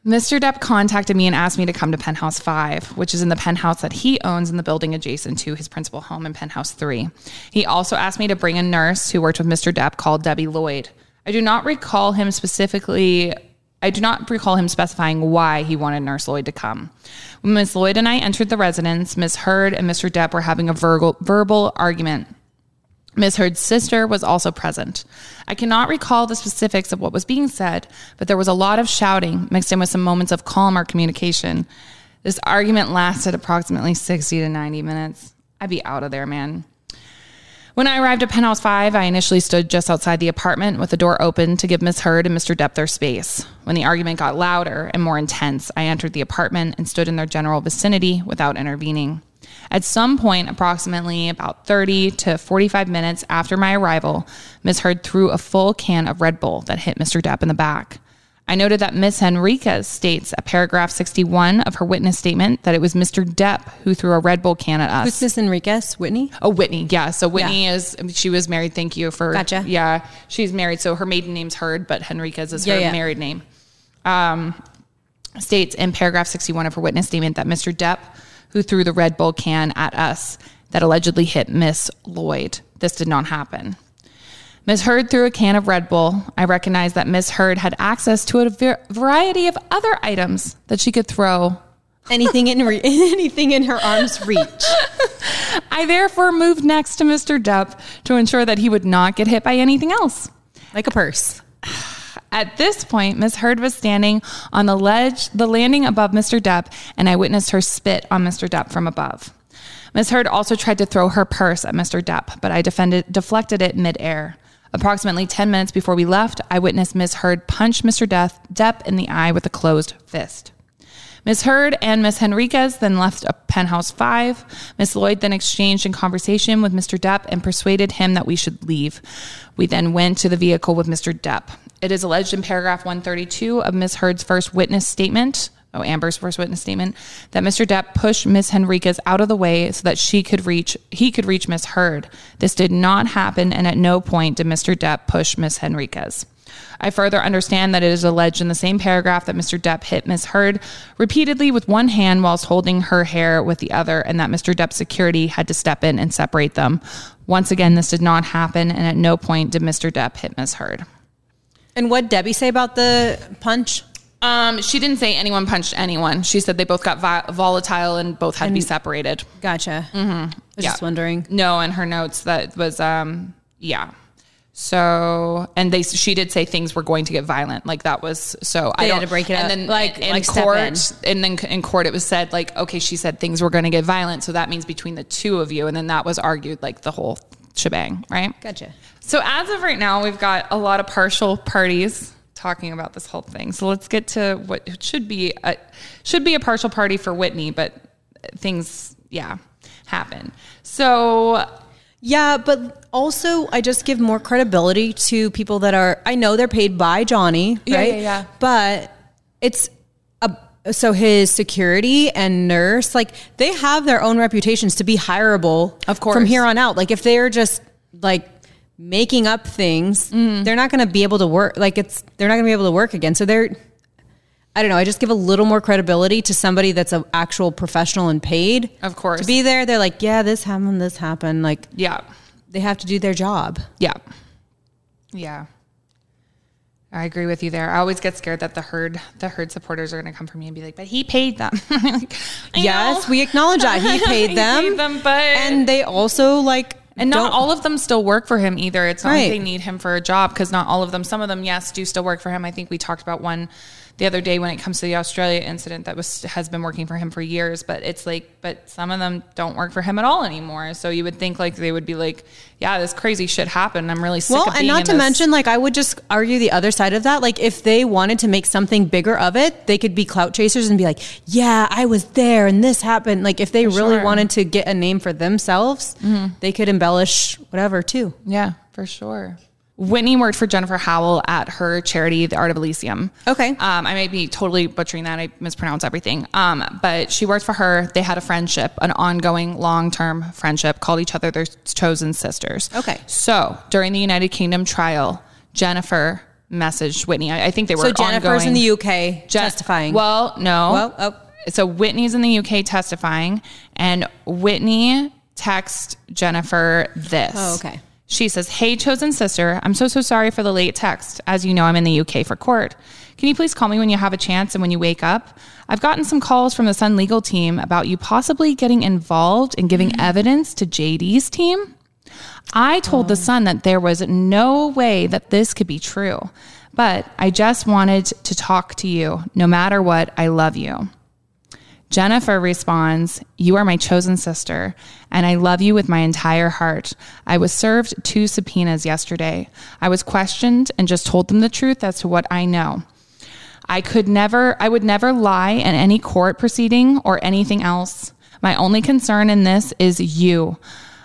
Mr. Depp contacted me and asked me to come to Penthouse 5, which is in the penthouse that he owns in the building adjacent to his principal home in Penthouse 3. He also asked me to bring a nurse who worked with Mr. Depp called Debbie Lloyd. I do not recall him specifically. I do not recall him specifying why he wanted Nurse Lloyd to come. When Miss Lloyd and I entered the residence, Miss Heard and Mr. Depp were having a verbal, verbal argument. Ms. Heard's sister was also present. I cannot recall the specifics of what was being said, but there was a lot of shouting mixed in with some moments of calmer communication. This argument lasted approximately 60 to 90 minutes. I'd be out of there, man. When I arrived at Penthouse 5, I initially stood just outside the apartment with the door open to give Miss Heard and Mr. Depp their space. When the argument got louder and more intense, I entered the apartment and stood in their general vicinity without intervening. At some point, approximately about 30 to 45 minutes after my arrival, Miss Heard threw a full can of Red Bull that hit Mr. Depp in the back. I noted that Miss Henriquez states at paragraph 61 of her witness statement that it was Mr. Depp who threw a Red Bull can at us. who's Miss Henriquez? Whitney? Oh, Whitney. Yeah. So Whitney Yeah. is, she was married. Thank you for. Gotcha. Yeah. She's married. So her maiden name's Heard, but Henriquez is Yeah, her yeah. married name. Um, states in paragraph 61 of her witness statement that Mr. Depp, who threw the Red Bull can at us that allegedly hit Miss Lloyd, this did not happen. Miss Heard threw a can of Red Bull. I recognized that Miss Heard had access to a var- variety of other items that she could throw Anything in re- [LAUGHS] anything in her arm's reach. I therefore moved next to Mr. Depp to ensure that he would not get hit by anything else. Like a purse. [SIGHS] [SIGHS] [SIGHS] At this point, Miss Heard was standing on the ledge, the landing above Mr. Depp, and I witnessed her spit on Mr. Depp from above. Miss Heard also tried to throw her purse at Mr. Depp, but I defended, deflected it midair. Approximately 10 minutes before we left, I witnessed Miss Heard punch Mr. Depp, Depp in the eye with a closed fist. Miss Heard and Miss Henriquez then left a penthouse five. Miss Lloyd then exchanged in conversation with Mr. Depp and persuaded him that we should leave. We then went to the vehicle with Mr. Depp. It is alleged in paragraph 132 of Miss Heard's first witness statement. oh, Amber's first witness statement, that Mr. Depp pushed Miss Henriquez out of the way so that she could reach, he could reach Miss Heard. This did not happen, and at no point did Mr. Depp push Miss Henriquez. I further understand that it is alleged in the same paragraph that Mr. Depp hit Miss Heard repeatedly with one hand whilst holding her hair with the other, and that Mr. Depp's security had to step in and separate them. Once again, this did not happen, and at no point did Mr. Depp hit Miss Heard. And what Debbie say about the punch? Um, she didn't say anyone punched anyone. She said they both got vi- volatile and both had to be separated. Gotcha. Mm-hmm. I was Yeah. just wondering. No, in her notes that was um yeah. So and they she did say things were going to get violent. Like that was so I They had don't to break it and up, then like- in like court in. and then in court it was said like okay she said things were going to get violent so that means between the two of you and then that was argued like the whole shebang right Gotcha. so as of right now, we've got a lot of partial parties talking about this whole thing. So let's get to what should be a should be a partial party for Whitney, but things yeah happen. So Yeah, but also I just give more credibility to people that are I know they're paid by Johnny, Yeah, right? yeah, yeah. But it's so his security and nurse, like they have their own reputations to be hireable Of course. from here on out. Like if they're just like making up things, Mm. they're not going to be able to work. Like it's they're not going to be able to work again. So they're I don't know. I just give a little more credibility to somebody that's an actual professional and paid. Of course. To be there, they're like, yeah, this happened, this happened. Like, yeah, they have to do their job. yeah, yeah. I agree with you there. I always get scared that the Heard, the Heard supporters are going to come for me and be like, "But he paid them." [LAUGHS] Like, Yes, know. we acknowledge that he [LAUGHS] paid He them. paid them, but and they also like And not don't- all of them still work for him either. It's not Right. like they need him for a job because not all of them, some of them, yes, do still work for him. I think we talked about one the other day when it comes to the Australia incident that was has been working for him for years. But it's like, but some of them don't work for him at all anymore. So you would think like they would be like, yeah, this crazy shit happened. I'm really sick Well, and not to this- mention, like, I would just argue the other side of that. Like, if they wanted to make something bigger of it, they could be clout chasers and be like, yeah, I was there and this happened. Like, if they really sure. Mm-hmm. wanted to get a name for themselves, they could embellish whatever too. Yeah, for sure. Whitney worked for Jennifer Howell at her charity, the Art of Elysium. Okay. Um, I may be totally butchering that. I mispronounce everything. Um, but she worked for her. They had a friendship, an ongoing long term friendship, called each other their chosen sisters. Okay. So during the United Kingdom trial, Jennifer messaged Whitney. I, I think they were So Jennifer's ongoing- in the UK Jen- testifying. Well, no. Well, oh. So Whitney's in the UK testifying, and Whitney texts Jennifer this. Oh, okay. She says, Hey, chosen sister, I'm so, so sorry for the late text. As you know, I'm in the UK for court. Can you please call me when you have a chance and when you wake up? I've gotten some calls from the Sun legal team about you possibly getting involved in giving mm-hmm. evidence to JD's team. I told the oh. Sun that there was no way that this could be true, but I just wanted to talk to you. No matter what, I love you. Jennifer responds, You are my chosen sister, and I love you with my entire heart. I was served two subpoenas yesterday. I was questioned and just told them the truth as to what I know. I could never, I would never lie in any court proceeding or anything else. My only concern in this is you.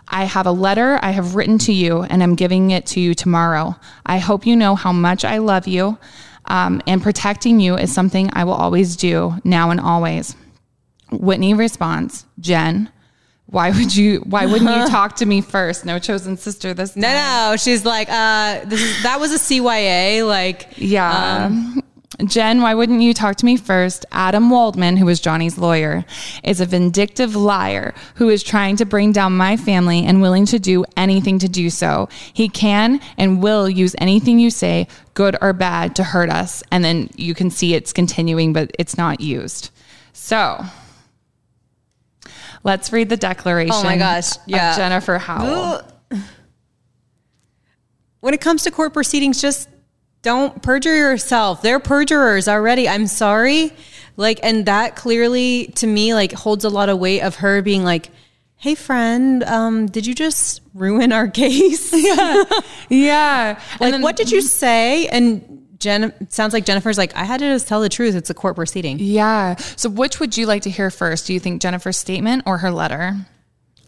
I have a letter I have written to you and I'm giving it to you tomorrow. I hope you know how much I love you. Um, and protecting you is something I will always do now and always. Whitney responds, Jen, why would you, why wouldn't you [LAUGHS] talk to me first? No chosen sister this time. no, no. She's like, uh, this is, that was a CYA. Like, Yeah. Jen, why wouldn't you talk to me first? Adam Waldman, who was Johnny's lawyer, is a vindictive liar who is trying to bring down my family and willing to do anything to do so. He can and will use anything you say, good or bad, to hurt us. And then you can see it's continuing, but it's not used. So let's read the declaration. Oh my gosh, yeah. Jennifer Howell. when it comes to court proceedings, just don't perjure yourself. They're perjurers already. I'm sorry. Like, and that clearly to me, like, holds a lot of weight of her being like, Hey friend, um, did you just ruin our [LAUGHS] case? [LAUGHS] Yeah. [LAUGHS] Yeah. like, then- what did you say? And Jen, sounds like Jennifer's like, I had to just tell the truth. It's a court proceeding. Yeah. So, which would you like to hear first? Do you think Jennifer's statement or her letter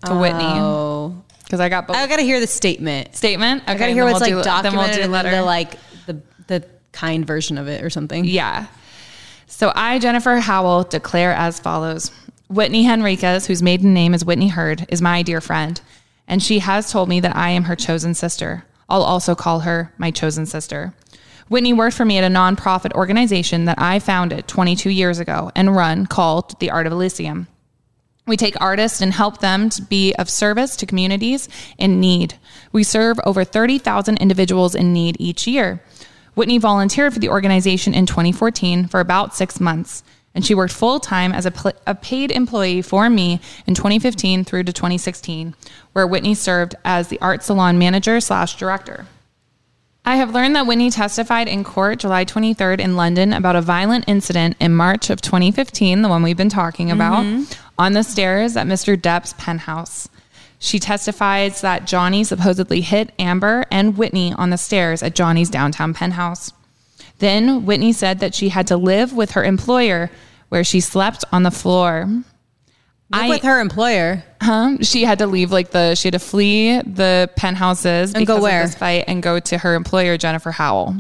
to oh. Whitney? Oh, Because I got both. I got to hear the statement. statement. Okay, I got to hear what's we'll like do- Then we'll documented do and letter. the like the the kind version of it or something. yeah. So I, Jennifer Howell, declare as follows Whitney Henriquez, whose maiden name is Whitney Heard, is my dear friend, and she has told me that I am her chosen sister. I'll also call her my chosen sister. Whitney worked for me at a nonprofit organization that I founded 22 years ago and run called The Art of Elysium. We take artists and help them to be of service to communities in need. We serve over 30,000 individuals in need each year. Whitney volunteered for the organization in 2014 for about six months, and she worked full time as a, pl- a paid employee for me in 2015 through to 2016, where Whitney served as the art salon manager slash director. I have learned that Whitney testified in court July 23rd in London about a violent incident in March of 2015, the one we've been talking about, mm-hmm. on the stairs at Mr. Depp's penthouse. She testifies that Johnny supposedly hit Amber and Whitney on the stairs at Johnny's downtown penthouse. Then Whitney said that she had to live with her employer where she slept on the floor. Live with her employer. Huh? She had to leave like the she had to flee the penthouses And go where? of this fight and go to her employer Jennifer Howell.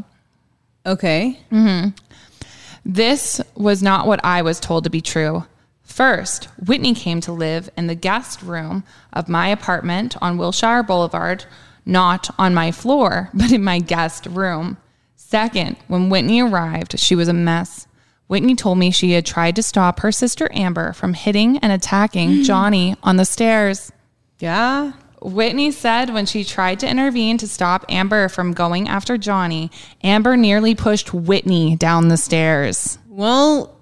Okay. Mm-hmm. This was not what I was told to be true. First, Whitney came to live in the guest room of my apartment on Wilshire Boulevard, not on my floor, [LAUGHS] but in my guest room. Second, when Whitney arrived, she was a mess. Whitney told me she had tried to stop her sister Amber from hitting and attacking [GASPS] Johnny on the stairs. Yeah. Whitney said when she tried to intervene to stop Amber from going after Johnny, Amber nearly pushed Whitney down the stairs. Well,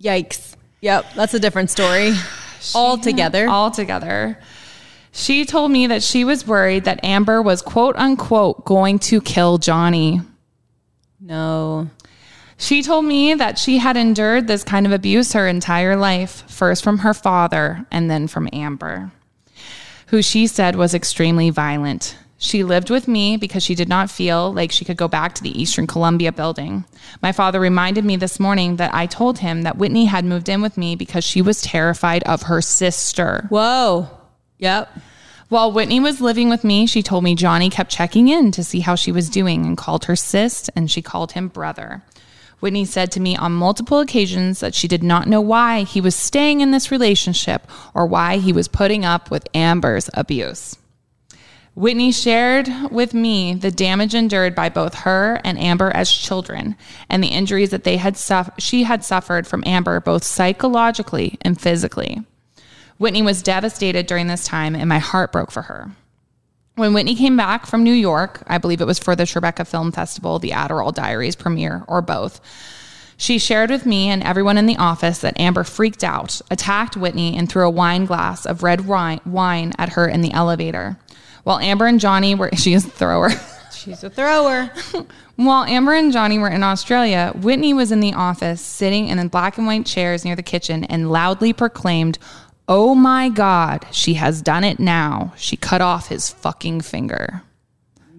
yikes. Yep, that's a different story [SIGHS] [SIGHS] altogether. Altogether. She told me that she was worried that Amber was quote unquote going to kill Johnny. no. She told me that she had endured this kind of abuse her entire life, first from her father and then from Amber, who she said was extremely violent. She lived with me because she did not feel like she could go back to the Eastern Columbia building. My father reminded me this morning that I told him that Whitney had moved in with me because she was terrified of her sister. Whoa. Yep. While Whitney was living with me, she told me Johnny kept checking in to see how she was doing and called her sis and she called him brother. Whitney said to me on multiple occasions that she did not know why he was staying in this relationship or why he was putting up with Amber's abuse. Whitney shared with me the damage endured by both her and Amber as children and the injuries that they had suff- she had suffered from Amber both psychologically and physically. Whitney was devastated during this time and my heart broke for her. When Whitney came back from New York, I believe it was for the Tribeca Film Festival, the Adderall Diaries premiere, or both, she shared with me and everyone in the office that Amber freaked out, attacked Whitney, and threw a wine glass of red wine, at her in the elevator. While Amber and Johnny were, [LAUGHS] she is a thrower. She's a thrower. [LAUGHS] While Amber and Johnny were in Australia, Whitney was in the office, sitting in the black and white chairs near the kitchen, and loudly proclaimed, Oh my God, she has done it now. She cut off his fucking finger.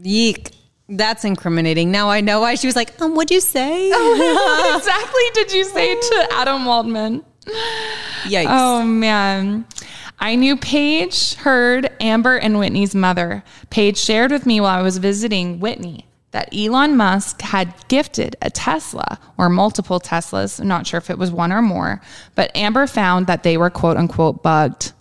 Yeek. That's incriminating. Now I know why she was like, um, what'd you say? what [LAUGHS] [LAUGHS] exactly did you say to Adam Waldman? Yikes. Oh man. I knew Paige heard Amber and Whitney's mother. Paige shared with me while I was visiting Whitney that Elon Musk had gifted a Tesla or multiple Teslas. I'm not sure if it was one or more, but Amber found that they were quote unquote bugged.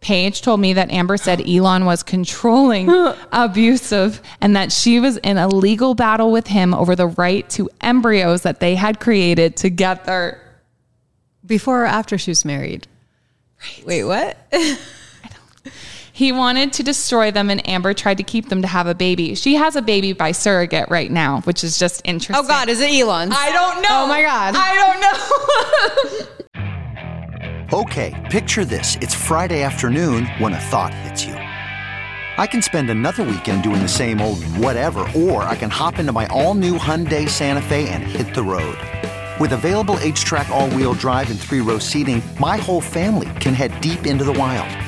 Paige told me that Amber said [GASPS] Elon was controlling, [LAUGHS] abusive, and that she was in a legal battle with him over the right to embryos that they had created together. Before or after she was married? Right. Wait, what? [LAUGHS] He wanted to destroy them, and Amber tried to keep them to have a baby. She has a baby by surrogate right now, which is just interesting. Oh God, is it Elon's? I don't know. Oh my God. I don't know. [LAUGHS] Okay, picture this. It's Friday afternoon when a thought hits you. I can spend another weekend doing the same old whatever, or I can hop into my all new Hyundai Santa Fe and hit the road. With available HTRAC, all wheel drive, and three row seating, my whole family can head deep into the wild.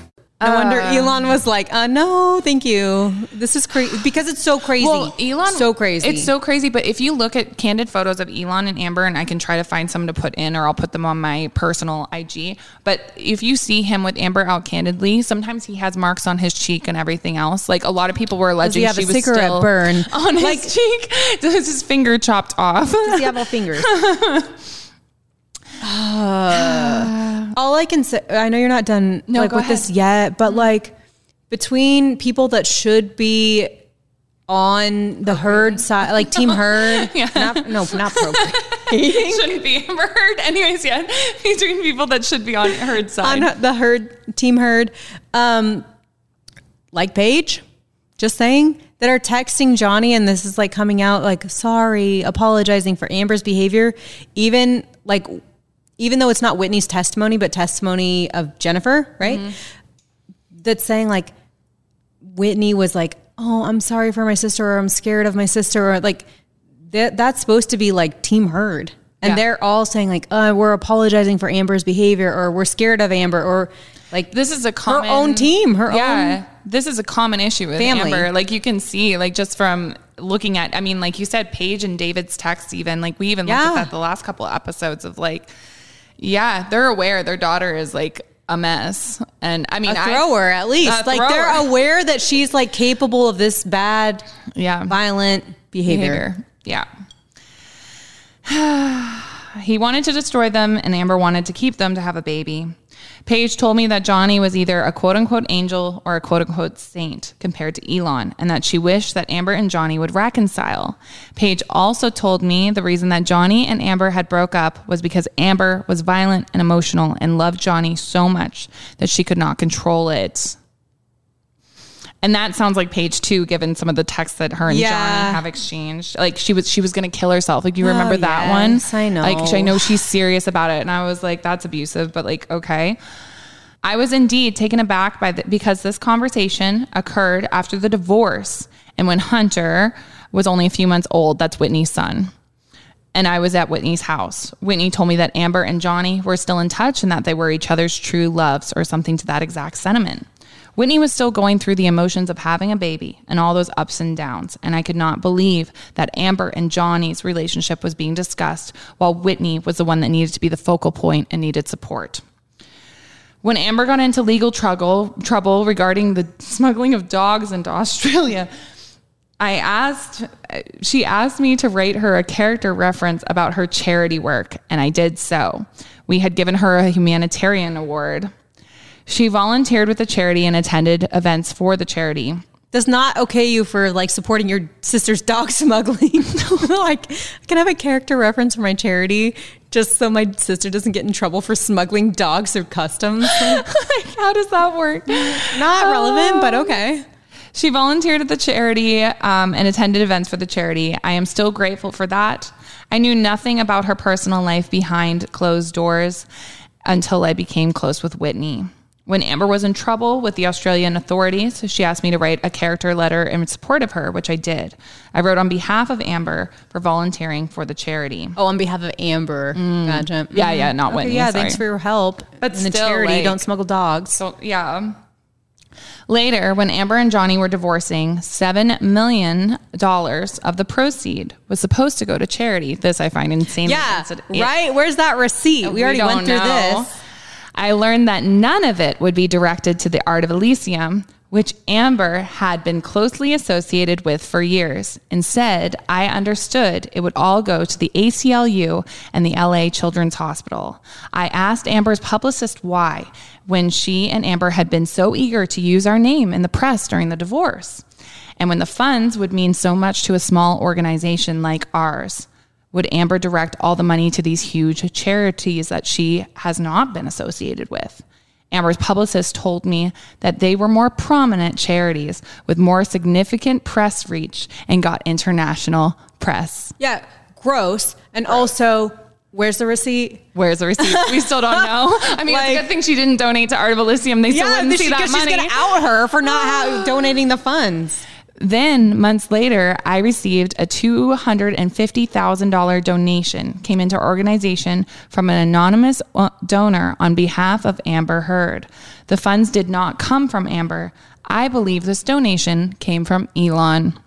No wonder Uh. Elon was like, uh, no, thank you. This is crazy because it's so crazy. Well, Elon, so crazy. It's so crazy. But if you look at candid photos of Elon and Amber, and I can try to find some to put in, or I'll put them on my personal IG. But if you see him with Amber out candidly, sometimes he has marks on his cheek and everything else. Like a lot of people were alleging she a was cigarette still burn? [LAUGHS] on his Like- cheek. [LAUGHS] Does his finger chopped off? Does he have all fingers? [LAUGHS] Uh, [SIGHS] all I can say, I know you're not done No, like with this yet, but like between people that should be on the Heard side, like Team [LAUGHS] Herd, not, no, not procreating. [LAUGHS] shouldn't be Amber Heard. Anyways, yeah, [LAUGHS] between people that should be on Heard side. on the herd team Heard. Um like paige just saying that are texting johnny and this is like coming out like sorry apologizing for amber's behavior. Even like even though it's not whitney's testimony but testimony of jennifer right that's saying like whitney was like oh i'm sorry for my sister or i'm scared of my sister or like that that's supposed to be like team Heard and Yeah. they're all saying like uh, we're apologizing for amber's behavior or we're scared of amber or like this is a common her own team her yeah, own this is a common issue with Family. Amber. Like you can see, like just from looking at, I mean, like you said, Paige and David's text. Even like we even looked at that the last couple of episodes of like, yeah, they're aware their daughter is like a mess, and I mean, a I- thrower at least like thrower. they're aware that she's like capable of this bad yeah, violent behavior, behavior. Yeah. [SIGHS] he wanted to destroy them, and Amber wanted to keep them to have a baby. Paige told me that Johnny was either a quote unquote angel or a quote unquote saint compared to Elon, and that she wished that Amber and Johnny would reconcile. Paige also told me the reason that Johnny and Amber had broke up was because Amber was violent and emotional and loved Johnny so much that she could not control it. And that sounds like Paige too, given some of the texts that her and Yeah. Johnny have exchanged. Like she was, she was going to kill herself. Like you oh, remember Oh, that yes, one? I know. Like I know she's serious about it, and I was like, that's abusive. But like, okay. I was indeed taken aback by the, because this conversation occurred after the divorce and when Hunter was only a few months old. That's Whitney's son. And I was at Whitney's house. Whitney told me that Amber and Johnny were still in touch and that they were each other's true loves or something to that exact sentiment. Whitney was still going through the emotions of having a baby and all those ups and downs, and I could not believe that Amber and Johnny's relationship was being discussed while Whitney was the one that needed to be the focal point and needed support. When Amber got into legal trouble, trouble regarding the smuggling of dogs into Australia, I asked, she asked me to write her a character reference about her charity work, and I did so. We had given her a humanitarian award. She volunteered with the charity and attended events for the charity. does not okay you for like supporting your sister's dog [LAUGHS] smuggling [LAUGHS] like can i have a character reference for my charity just so my sister doesn't get in trouble for smuggling dogs through customs [LAUGHS] How does that work? not relevant but okay She volunteered at the charity um, and attended events for the charity. I am still grateful for that. I knew nothing about her personal life behind closed doors until I became close with Whitney. When Amber was in trouble with the Australian authorities, she asked me to write a character letter in support of her, which I did. I wrote on behalf of Amber for volunteering for the charity. oh on behalf of amber mm. gotcha Yeah, yeah, mm-hmm. not Okay, Whitney. yeah sorry. thanks for your help But in the charity like- don't smuggle dogs So yeah. Later, when Amber and Johnny were divorcing, seven million dollars of the proceed was supposed to go to charity. This I find insane. yeah right where's that receipt we, already went through this I learned that none of it would be directed to the Art of Elysium, which Amber had been closely associated with for years. Instead, I understood it would all go to the ACLU and the LA Children's Hospital. I asked Amber's publicist why, when she and Amber had been so eager to use our name in the press during the divorce. And when the funds would mean so much to a small organization like ours. Would Amber direct all the money to these huge charities that she has not been associated with? Amber's publicist told me that they were more prominent charities with more significant press reach and got international press. Yeah, gross. And also, Where's the receipt? Where's the receipt? We still don't know. [LAUGHS] I mean, it's a good thing she didn't donate to Art of Elysium. They still wouldn't see that money. she's gonna out her for not [GASPS] donating the funds. Then, months later, I received a $250,000 donation, came into our organization from an anonymous uh, donor on behalf of Amber Heard. The funds did not come from Amber. I believe this donation came from Elon.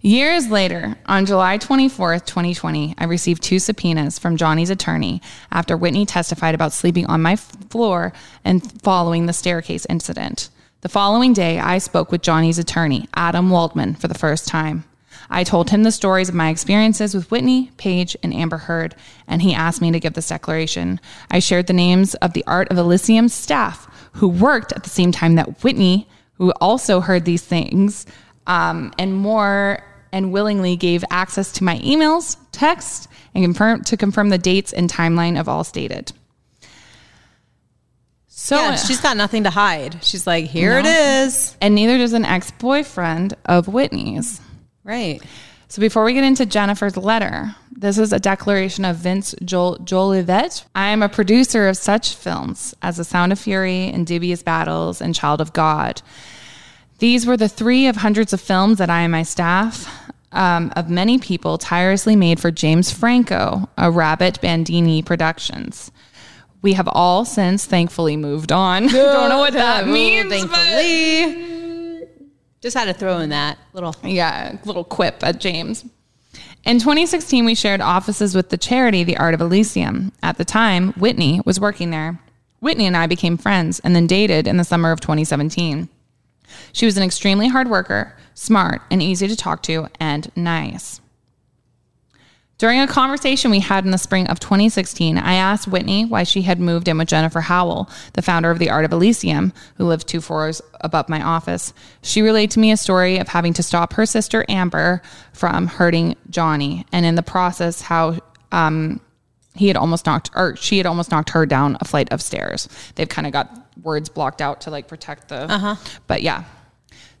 Years later, on July 24th, 2020, I received two subpoenas from Johnny's attorney after Whitney testified about sleeping on my floor and following the staircase incident. The following day, I spoke with Johnny's attorney, Adam Waldman, for the first time. I told him the stories of my experiences with Whitney, Paige, and Amber Heard, and he asked me to give this declaration. I shared the names of the Art of Elysium staff who worked at the same time that Whitney, who also heard these things, um, and more and willingly gave access to my emails, text, and confirm to confirm the dates and timeline of all stated. So yeah, she's got nothing to hide. She's like, here it No. is. and neither does an ex-boyfriend of Whitney's. Right. So before we get into Jennifer's letter, this is a declaration of Vince Jol- Jolivette. I am a producer of such films as The Sound of Fury and Dubious Battles and Child of God. These were the three of hundreds of films that I and my staff um, of many people tirelessly made for James Franco, a Rabbit Bandini Productions. We have all since thankfully moved on. [LAUGHS] Don't know what that means. but- Thankfully. Just had to throw in that little. yeah, little quip at James. In 2016, we shared offices with the charity, The Art of Elysium. At the time, Whitney was working there. Whitney and I became friends and then dated in the summer of 2017. She was an extremely hard worker, smart, and easy to talk to, and nice. During a conversation we had in the spring of 2016, I asked Whitney why she had moved in with Jennifer Howell, the founder of the Art of Elysium, who lived two floors above my office. She relayed to me a story of having to stop her sister Amber from hurting Johnny, and in the process, how um, he had almost knocked, or she had almost knocked her down a flight of stairs. They've kind of got words blocked out to like protect the. Uh huh. But yeah.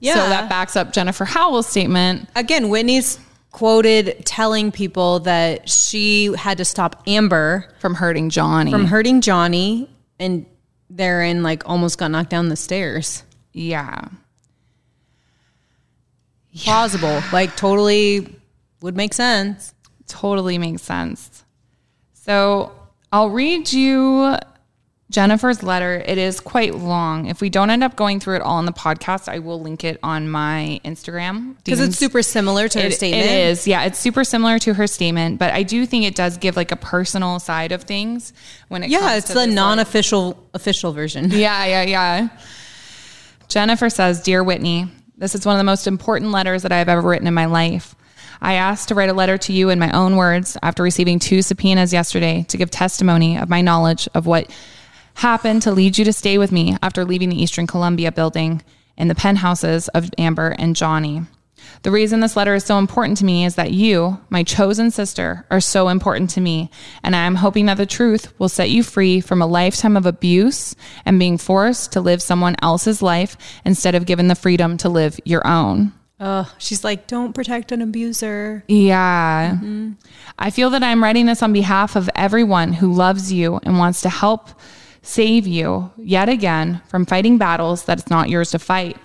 Yeah. So that backs up Jennifer Howell's statement. Again, Whitney's quoted telling people that she had to stop Amber from hurting Johnny. from hurting Johnny, and therein like almost got knocked down the stairs. Yeah. Plausible, like totally would make sense. Totally makes sense. So I'll read you Jennifer's letter. It is quite long. If we don't end up going through it all in the podcast, I will link it on my Instagram. Because it's super similar to her statement. It is. Yeah, it's super similar to her statement, but I do think it does give like a personal side of things when it Yeah, comes it's to the non-official official version. [LAUGHS] yeah, yeah, yeah. Jennifer says, Dear Whitney, this is one of the most important letters that I have ever written in my life. I asked to write a letter to you in my own words after receiving two subpoenas yesterday to give testimony of my knowledge of what happened to lead you to stay with me after leaving the Eastern Columbia building in the penthouses of Amber and Johnny. The reason this letter is so important to me is that you, my chosen sister, are so important to me, and I am hoping that the truth will set you free from a lifetime of abuse and being forced to live someone else's life instead of given the freedom to live your own. Uh, she's like, don't protect an abuser. Yeah. I feel that I'm writing this on behalf of everyone who loves you and wants to help save you yet again from fighting battles that it's not yours to fight.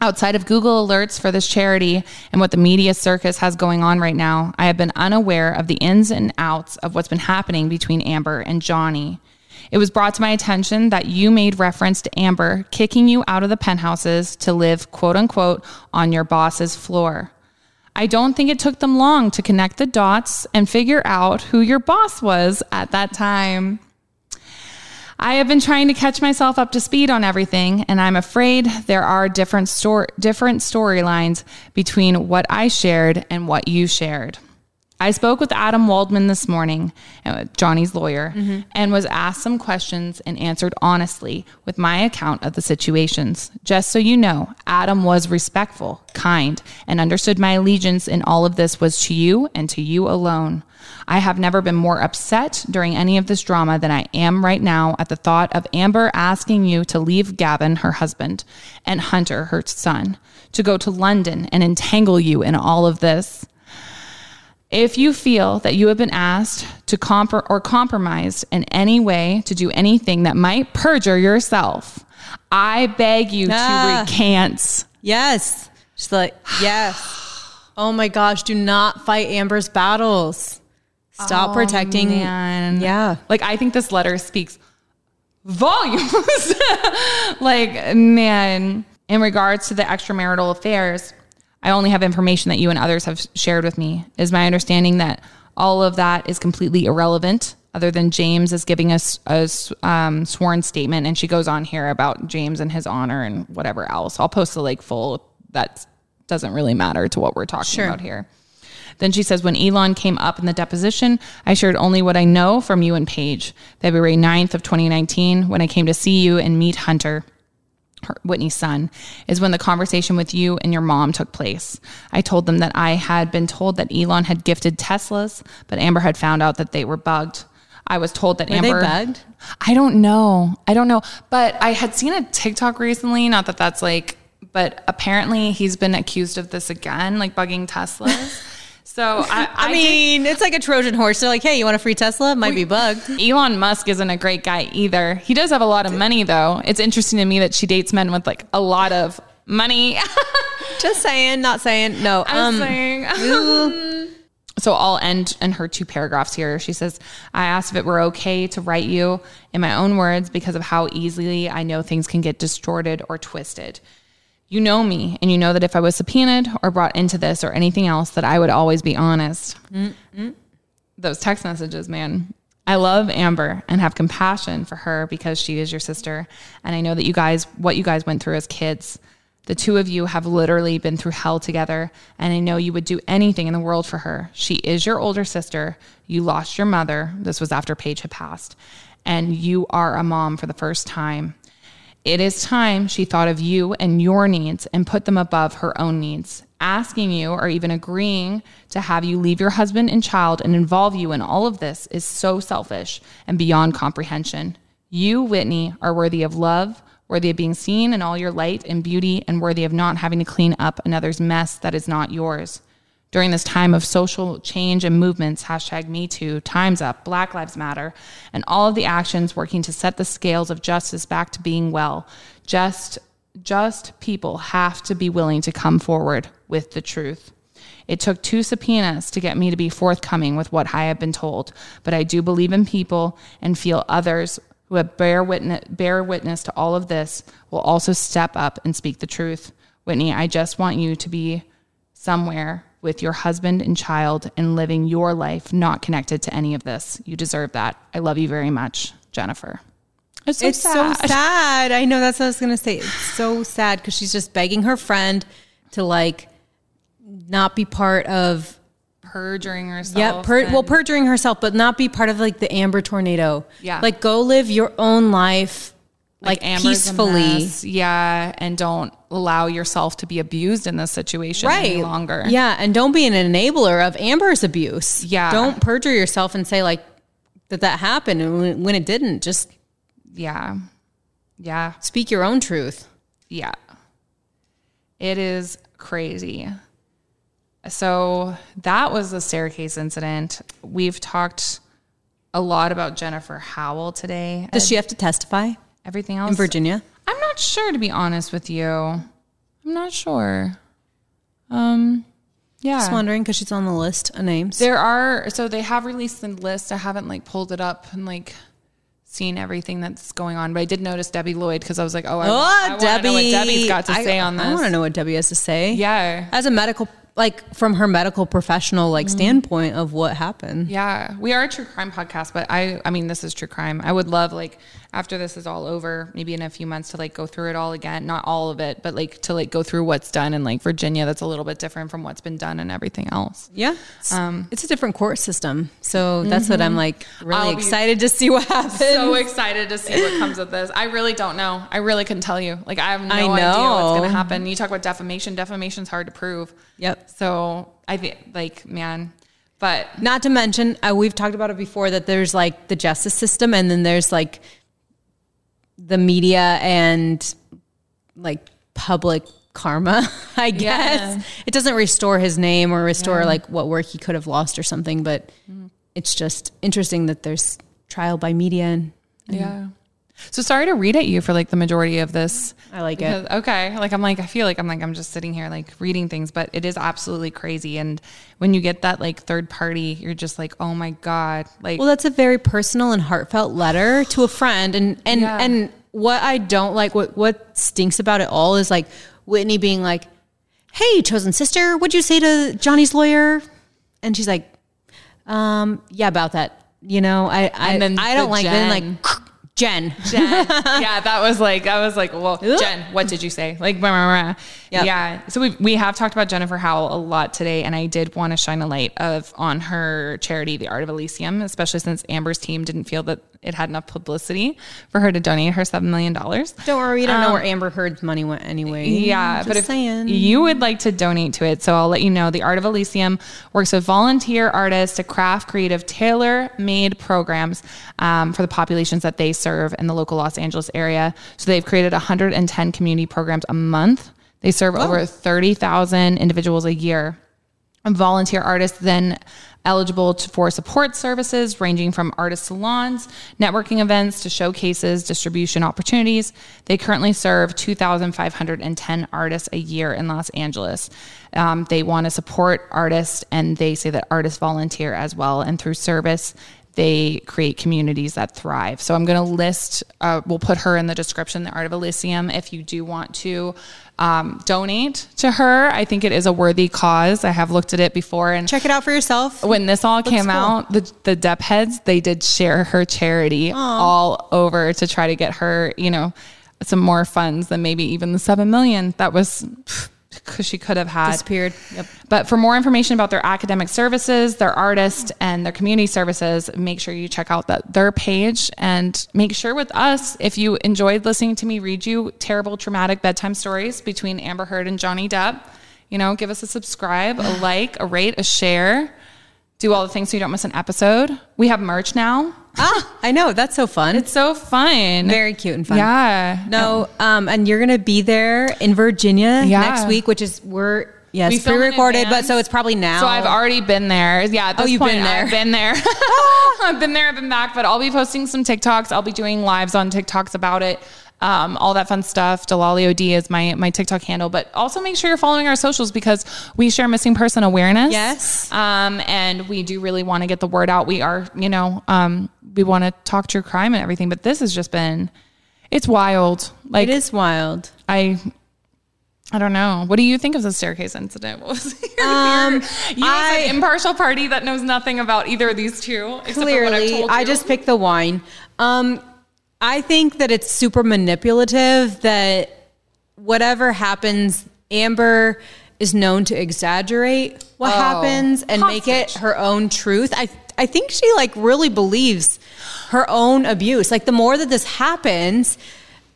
Outside of Google alerts for this charity and what the media circus has going on right now, I have been unaware of the ins and outs of what's been happening between Amber and Johnny. It was brought to my attention that you made reference to Amber kicking you out of the penthouses to live, quote unquote, on your boss's floor. I don't think it took them long to connect the dots and figure out who your boss was at that time. I have been trying to catch myself up to speed on everything, and I'm afraid there are different stor- different storylines between what I shared and what you shared. I spoke with Adam Waldman this morning, uh, Johnny's lawyer, and was asked some questions and answered honestly with my account of the situations. Just so you know, Adam was respectful, kind, and understood my allegiance in all of this was to you and to you alone. I have never been more upset during any of this drama than I am right now at the thought of Amber asking you to leave Gavin, her husband, and Hunter, her son, to go to London and entangle you in all of this. If you feel that you have been asked to comp or compromised in any way to do anything that might perjure yourself, I beg you Ah. to recant. Yes. She's like, yes. [SIGHS] Oh my gosh, do not fight Amber's battles. Stop Oh, protecting. man. Yeah. Like I think this letter speaks volumes. [LAUGHS] like man, in regards to the extramarital affairs, I only have information that you and others have shared with me. Is my understanding that all of that is completely irrelevant, other than James is giving us a um, sworn statement, and she goes on here about James and his honor and whatever else. I'll post the like full. That doesn't really matter to what we're talking Sure. about here. Then she says, when Elon came up in the deposition, I shared only what I know from you and Paige. February 9th of 2019, when I came to see you and meet Hunter, Whitney's son, is when the conversation with you and your mom took place. I told them that I had been told that Elon had gifted Teslas, but Amber had found out that they were bugged. I was told that Were they Amber bugged? I don't know. I don't know. But I had seen a TikTok recently, not that that's like, but apparently he's been accused of this again, like bugging Teslas. [LAUGHS] So [LAUGHS] I, I, I mean, it's like a Trojan horse. They're like, hey, you want a free Tesla? Might be bugged. [LAUGHS] Elon Musk isn't a great guy either. He does have a lot of money though. It's interesting to me that she dates men with like a lot of money. [LAUGHS] Just saying, not saying. No. I'm um, saying. so I'll end in her two paragraphs here. She says, I asked if it were okay to write you in my own words because of how easily I know things can get distorted or twisted. You know me, and you know that if I was subpoenaed or brought into this or anything else, that I would always be honest. Those text messages, man. I love Amber and have compassion for her because she is your sister. And I know that you guys, what you guys went through as kids, the two of you have literally been through hell together. And I know you would do anything in the world for her. She is your older sister. You lost your mother. This was after Paige had passed. And you are a mom for the first time. It is time she thought of you and your needs and put them above her own needs. Asking you or even agreeing to have you leave your husband and child and involve you in all of this is so selfish and beyond comprehension. You, Whitney, are worthy of love, worthy of being seen in all your light and beauty, and worthy of not having to clean up another's mess that is not yours. During this time of social change and movements, hashtag Me Too, Time's Up, Black Lives Matter, and all of the actions working to set the scales of justice back to being well, just just people have to be willing to come forward with the truth. It took two subpoenas to get me to be forthcoming with what I have been told, but I do believe in people and feel others who have bear witness, bear witness to all of this will also step up and speak the truth. Whitney, I just want you to be somewhere with your husband and child and living your life not connected to any of this. You deserve that. I love you very much, Jennifer. It's so it's sad. so sad. I know that's what I was gonna say. It's so sad because she's just begging her friend to like not be part of Perjuring herself. yeah, per, well, perjuring herself, but not be part of like the Amber tornado. Yeah. like go live your own life, like, a peacefully. Yeah, and don't allow yourself to be abused in this situation any longer. Yeah, and don't be an enabler of Amber's abuse. Yeah. don't perjure yourself and say like that that happened and when it didn't. Just Yeah. Yeah. speak your own truth. Yeah. It is crazy. So that was the staircase incident. We've talked a lot about Jennifer Howell today. Does she have to testify Everything else in Virginia? I'm not sure to be honest with you. I'm not sure. Um yeah. Just wondering because she's on the list of names. There are so they have released the list. I haven't like pulled it up and like seen everything that's going on, but I did notice Debbie Lloyd because I was like, oh, I, Oh, I Debbie! know what Debbie's got to I- say on this. I want to know what Debbie has to say. Yeah, as a medical, like from her medical professional like standpoint of what happened. yeah. We are a true crime podcast, but I, I mean, this is true crime. I would love like after this is all over, maybe in a few months to like go through it all again. Not all of it, but like to like go through what's done in like Virginia. That's a little bit different from what's been done and everything else. Yeah, it's, it's a different court system, so that's what I'm like really Um, I'll excited to see what happens. so excited to see what comes of this. I really don't know. I really couldn't tell you. Like I have no I idea what's going to happen. You talk about defamation. Defamation's hard to prove. Yep. So I think like man, but Not to mention, uh, we've talked about it before that there's like the justice system, and then there's like the media and like public karma, [LAUGHS] I guess. Yeah. It doesn't restore his name or restore Yeah. like what work he could have lost or something, but mm. it's just interesting that there's trial by media and Yeah. So sorry to read at you for like the majority of this. I like Because- it. Okay. Like I'm like I feel like I'm like I'm just sitting here like reading things, but it is absolutely crazy. And when you get that like third party, you're just like, oh my god, like Well, that's a very personal and heartfelt letter to a friend, and and Yeah. and what I don't like, what what stinks about it all is like Whitney being like, "Hey, chosen sister, what'd you say to Johnny's lawyer?" And she's like, "Um, yeah, about that." You know, I I And then I don't the like then like Jen. Jen. Yeah, that was like I was like, well, Jen, what did you say? Like, blah, blah, blah. Yep. yeah. So we we have talked about Jennifer Howell a lot today, and I did want to shine a light of on her charity, the Art of Elysium, especially since Amber's team didn't feel that it had enough publicity for her to donate her seven million dollars. Don't worry, we don't know Um, where Amber Heard's money went anyway. Yeah, Just but if saying. you would like to donate to it, so I'll let you know. The Art of Elysium works with volunteer artists to craft creative, tailor-made programs um, for the populations that they serve in the local Los Angeles area. So they've created 110 community programs a month. They serve over 30,000 individuals a year. Volunteer artists then eligible to, for support services ranging from artist salons, networking events to showcases, distribution opportunities. They currently serve 2,510 artists a year in Los Angeles. Um, they want to support artists and they say that artists volunteer as well. And through service, they create communities that thrive. So I'm going to list, uh, we'll put her in the description, the Art of Elysium, if you do want to um, donate to her. I think it is a worthy cause. I have looked at it before and check it out for yourself. When this all came cool. out, the the Depp heads they did share her charity all over to try to get her, you know, some more funds than maybe even the seven million that was. Because she could have had Disappeared. Yep. But for more information about their academic services, their artist, and their community services, make sure you check out that their page and make sure with us if you enjoyed listening to me read you terrible traumatic bedtime stories between Amber Heard and Johnny Depp. You know, give us a subscribe, a [SIGHS] like, a rate, a share. Do all the things so you don't miss an episode. We have merch now. Ah, I know. That's so fun. It's so fun. Very cute and fun. Yeah. No, um, and you're gonna be there in Virginia Yeah. next week, which is we're yes We pre-recorded, but so it's probably now. So I've already been there. Yeah. At Oh, you've point, been there. I've been there. [LAUGHS] [LAUGHS] I've been there. I've been back. But I'll be posting some TikToks. I'll be doing lives on TikToks about it. Um, all that fun stuff. Delali OD is my my TikTok handle. But also make sure you're following our socials because we share missing person awareness. Yes. Um, and we do really want to get the word out. We are, you know, um, we want to talk true crime and everything. But this has just been, it's wild. Like it is wild. I I don't know. What do you think of the staircase incident? [LAUGHS] What was your, Um, your- you I- an impartial party that knows nothing about either of these two, except for what I've Clearly, I you? just picked the wine. Um, I think that it's super manipulative. That whatever happens, Amber is known to exaggerate what Oh, happens and make it her own truth. I I think she like really believes her own abuse. Like the more that this happens,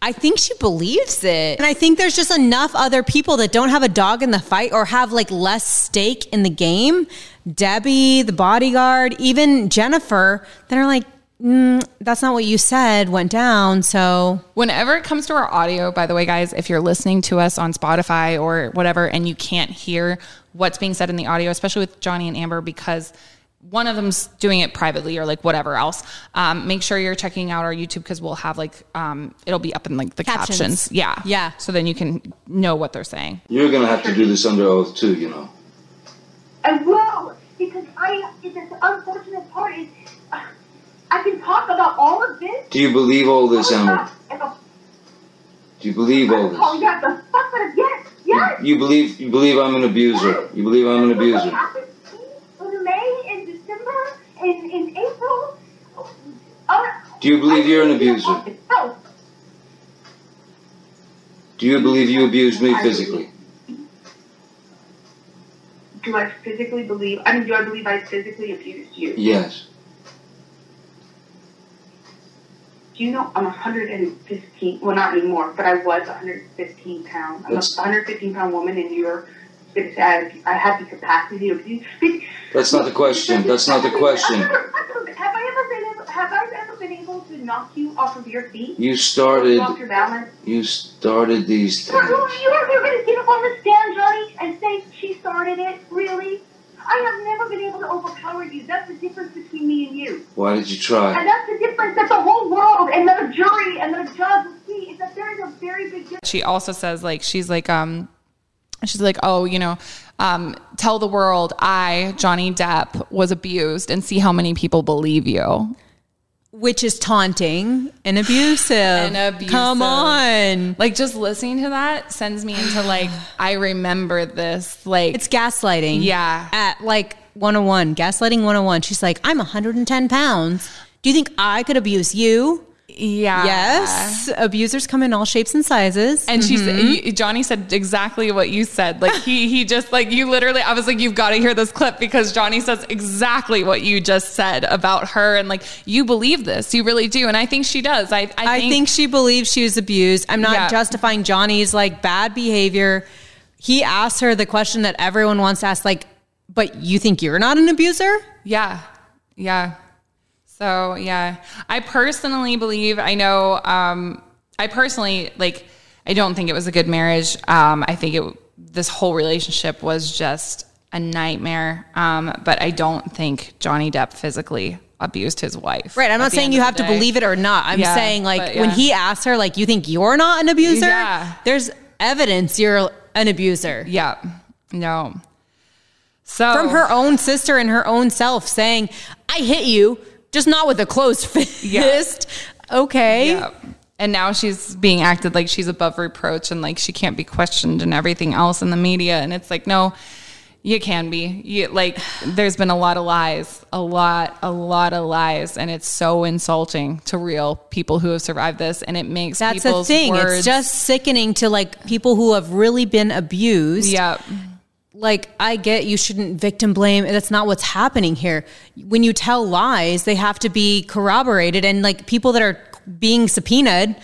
I think she believes it. And I think there's just enough other people that don't have a dog in the fight or have like less stake in the game. Debbie, the bodyguard, even Jennifer, that are like, mm, that's not what you said went down. So Whenever it comes to our audio, by the way, guys, if you're listening to us on Spotify or whatever, and you can't hear what's being said in the audio, especially with Johnny and Amber, because one of them's doing it privately or like whatever else, um, make sure you're checking out our YouTube because we'll have like um, it'll be up in like the Captions. captions. Yeah, Yeah. So then you can know what they're saying. You're gonna have to do this under oath too, you know. I will, because I, the unfortunate part is, uh, I can talk about all of this. Do you believe all this, Oh, Amber? God. And the- Do you believe all this? Oh, this? yeah, the fuck that, yes, yes. You believe you believe I'm an abuser. You believe I'm an abuser. in May, in December, in, in April. Uh, Do you believe you're an abuser? Do you believe you abused me physically? Do I physically believe? I mean, do I believe I physically abused you? Yes. Do you know I'm 115? Well, not anymore, but I was 115 pounds. I'm That's- a 115 pound woman, and you're I, I have the capacity. Be- That's not the question. [LAUGHS] That's not the question. I've I've never- Have I ever been able? Have I ever been able to knock you off of your feet? You started. Off your balance? You started these You're, things. you're, you're going to get up on the stand, Johnny, and say she started it? Really? I have never been able to overpower you. That's the difference between me and you. Why did you try? And that's the difference that the whole world and the jury and the judge will see is that there is a very big difference. she also says like she's like um she's like oh you know um tell the world i johnny depp was abused and see how many people believe you Which is taunting and abusive. and abusive. Come on. like just listening to that sends me into like [SIGHS] i remember this like It's gaslighting. Yeah. At like 101, gaslighting 101. She's like, I'm 110 pounds. Do you think I could abuse you? Yeah Yes. Abusers come in all shapes and sizes. and she's mm-hmm. y- Johnny said exactly what you said. Like he he just like you literally I was like you've got to hear this clip because Johnny says exactly what you just said about her and like you believe this. You really do. And I think she does. I I I think, think she believes she was abused. I'm not Yeah. justifying Johnny's like bad behavior. He asked her the question that everyone wants to ask, like, but you think you're not an abuser? Yeah. Yeah. So, yeah. I personally believe, I know, um, I personally, like, I don't think it was a good marriage. Um, I think it, this whole relationship was just a nightmare. Um, but I don't think Johnny Depp physically abused his wife. Right. I'm not saying you have to believe it or not. I'm Yeah, saying like but when he asked her, like, you think you're not an abuser? Yeah. There's evidence you're an abuser. Yeah. No. So From her own sister and her own self saying, I hit you, just not with a closed [LAUGHS] fist. Okay. Yeah. And now she's being acted like she's above reproach and like she can't be questioned and everything else in the media. And it's like, no, you can be. You, like, there's been a lot of lies, a lot, a lot of lies. And it's so insulting to real people who have survived this. And it makes That's the thing. words. It's just sickening to like people who have really been abused. yeah. Like I get you shouldn't victim blame. That's not what's happening here. When you tell lies, they have to be corroborated, and like people that are being subpoenaed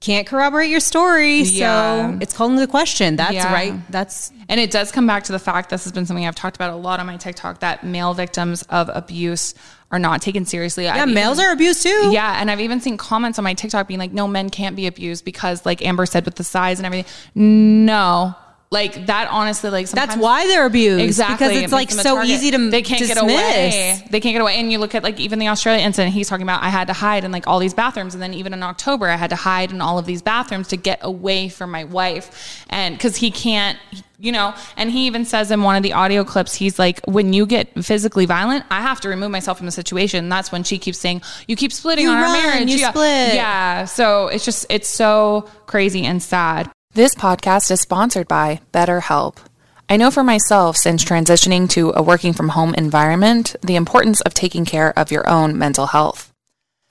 can't corroborate your story. Yeah. So it's called into question. That's Yeah. right. That's And it does come back to the fact this has been something I've talked about a lot on my TikTok that male victims of abuse are not taken seriously. yeah. males are abused too. Yeah, and I've even seen comments on my TikTok being like, "No, men can't be abused because, like Amber said, with the size and everything." No, like that. Honestly, like sometimes, That's why they're abused. exactly because it's like so target. easy to they can't dismiss. get away. They can't get away. And you look at like even the Australia incident. He's talking about I had to hide in like all these bathrooms, and then even in October I had to hide in all of these bathrooms to get away from my wife, and because he can't. You know, and he even says in one of the audio clips, he's like, when you get physically violent, I have to remove myself from the situation. That's when she keeps saying, You keep splitting You on run, our marriage. you yeah. split. Yeah. So it's just, it's so crazy and sad. This podcast is sponsored by BetterHelp. I know for myself, since transitioning to a working from home environment, the importance of taking care of your own mental health.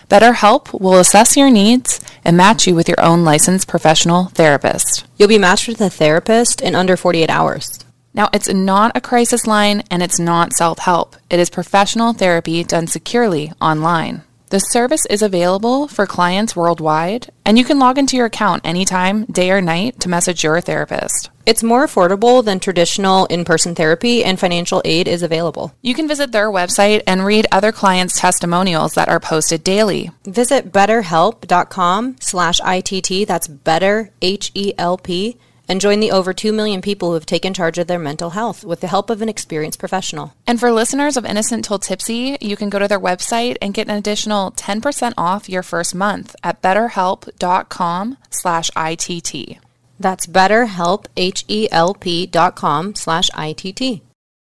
BetterHelp will assess your needs and match you with your own licensed professional therapist. You'll be matched with a therapist in under 48 hours. Now, it's not a crisis line and it's not self help. It is professional therapy done securely online. The service is available for clients worldwide, and you can log into your account anytime, day or night, to message your therapist. It's more affordable than traditional in person therapy, and financial aid is available. You can visit their website and read other clients' testimonials that are posted daily. Visit betterhelp.com slash ITT, that's better, H E L P, and join the over 2 million people who have taken charge of their mental health with the help of an experienced professional. And for listeners of Innocent Till Tipsy, you can go to their website and get an additional 10% off your first month at betterhelp.com slash ITT. That's betterhelp, H-E-L-P dot com slash ITT.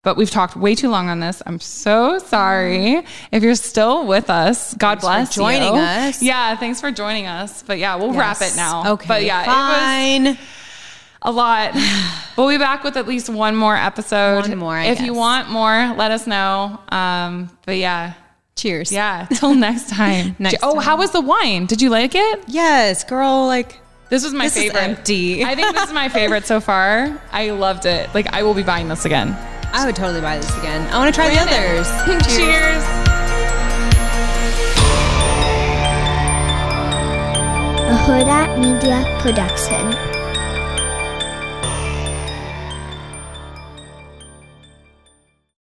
But we've talked way too long on this. I'm so sorry. Mm-hmm. If you're still with us, God Thanks bless for joining you. us. Yeah, thanks for joining us. But yeah, we'll wrap it now. Okay. But yeah, it fine. was a lot. [SIGHS] we'll be back with at least one more episode. One more, I if you want more, let us know. Um, but yeah. Cheers. Yeah. [LAUGHS] Till next time. Next oh, time. how was the wine? Did you like it? Yes, girl. Like This was my This is favorite. empty. [LAUGHS] I think this is my favorite so far. I loved it. Like I will be buying this again. I would totally buy this again. I want to try the others. [LAUGHS] Cheers. A Huda Media Production.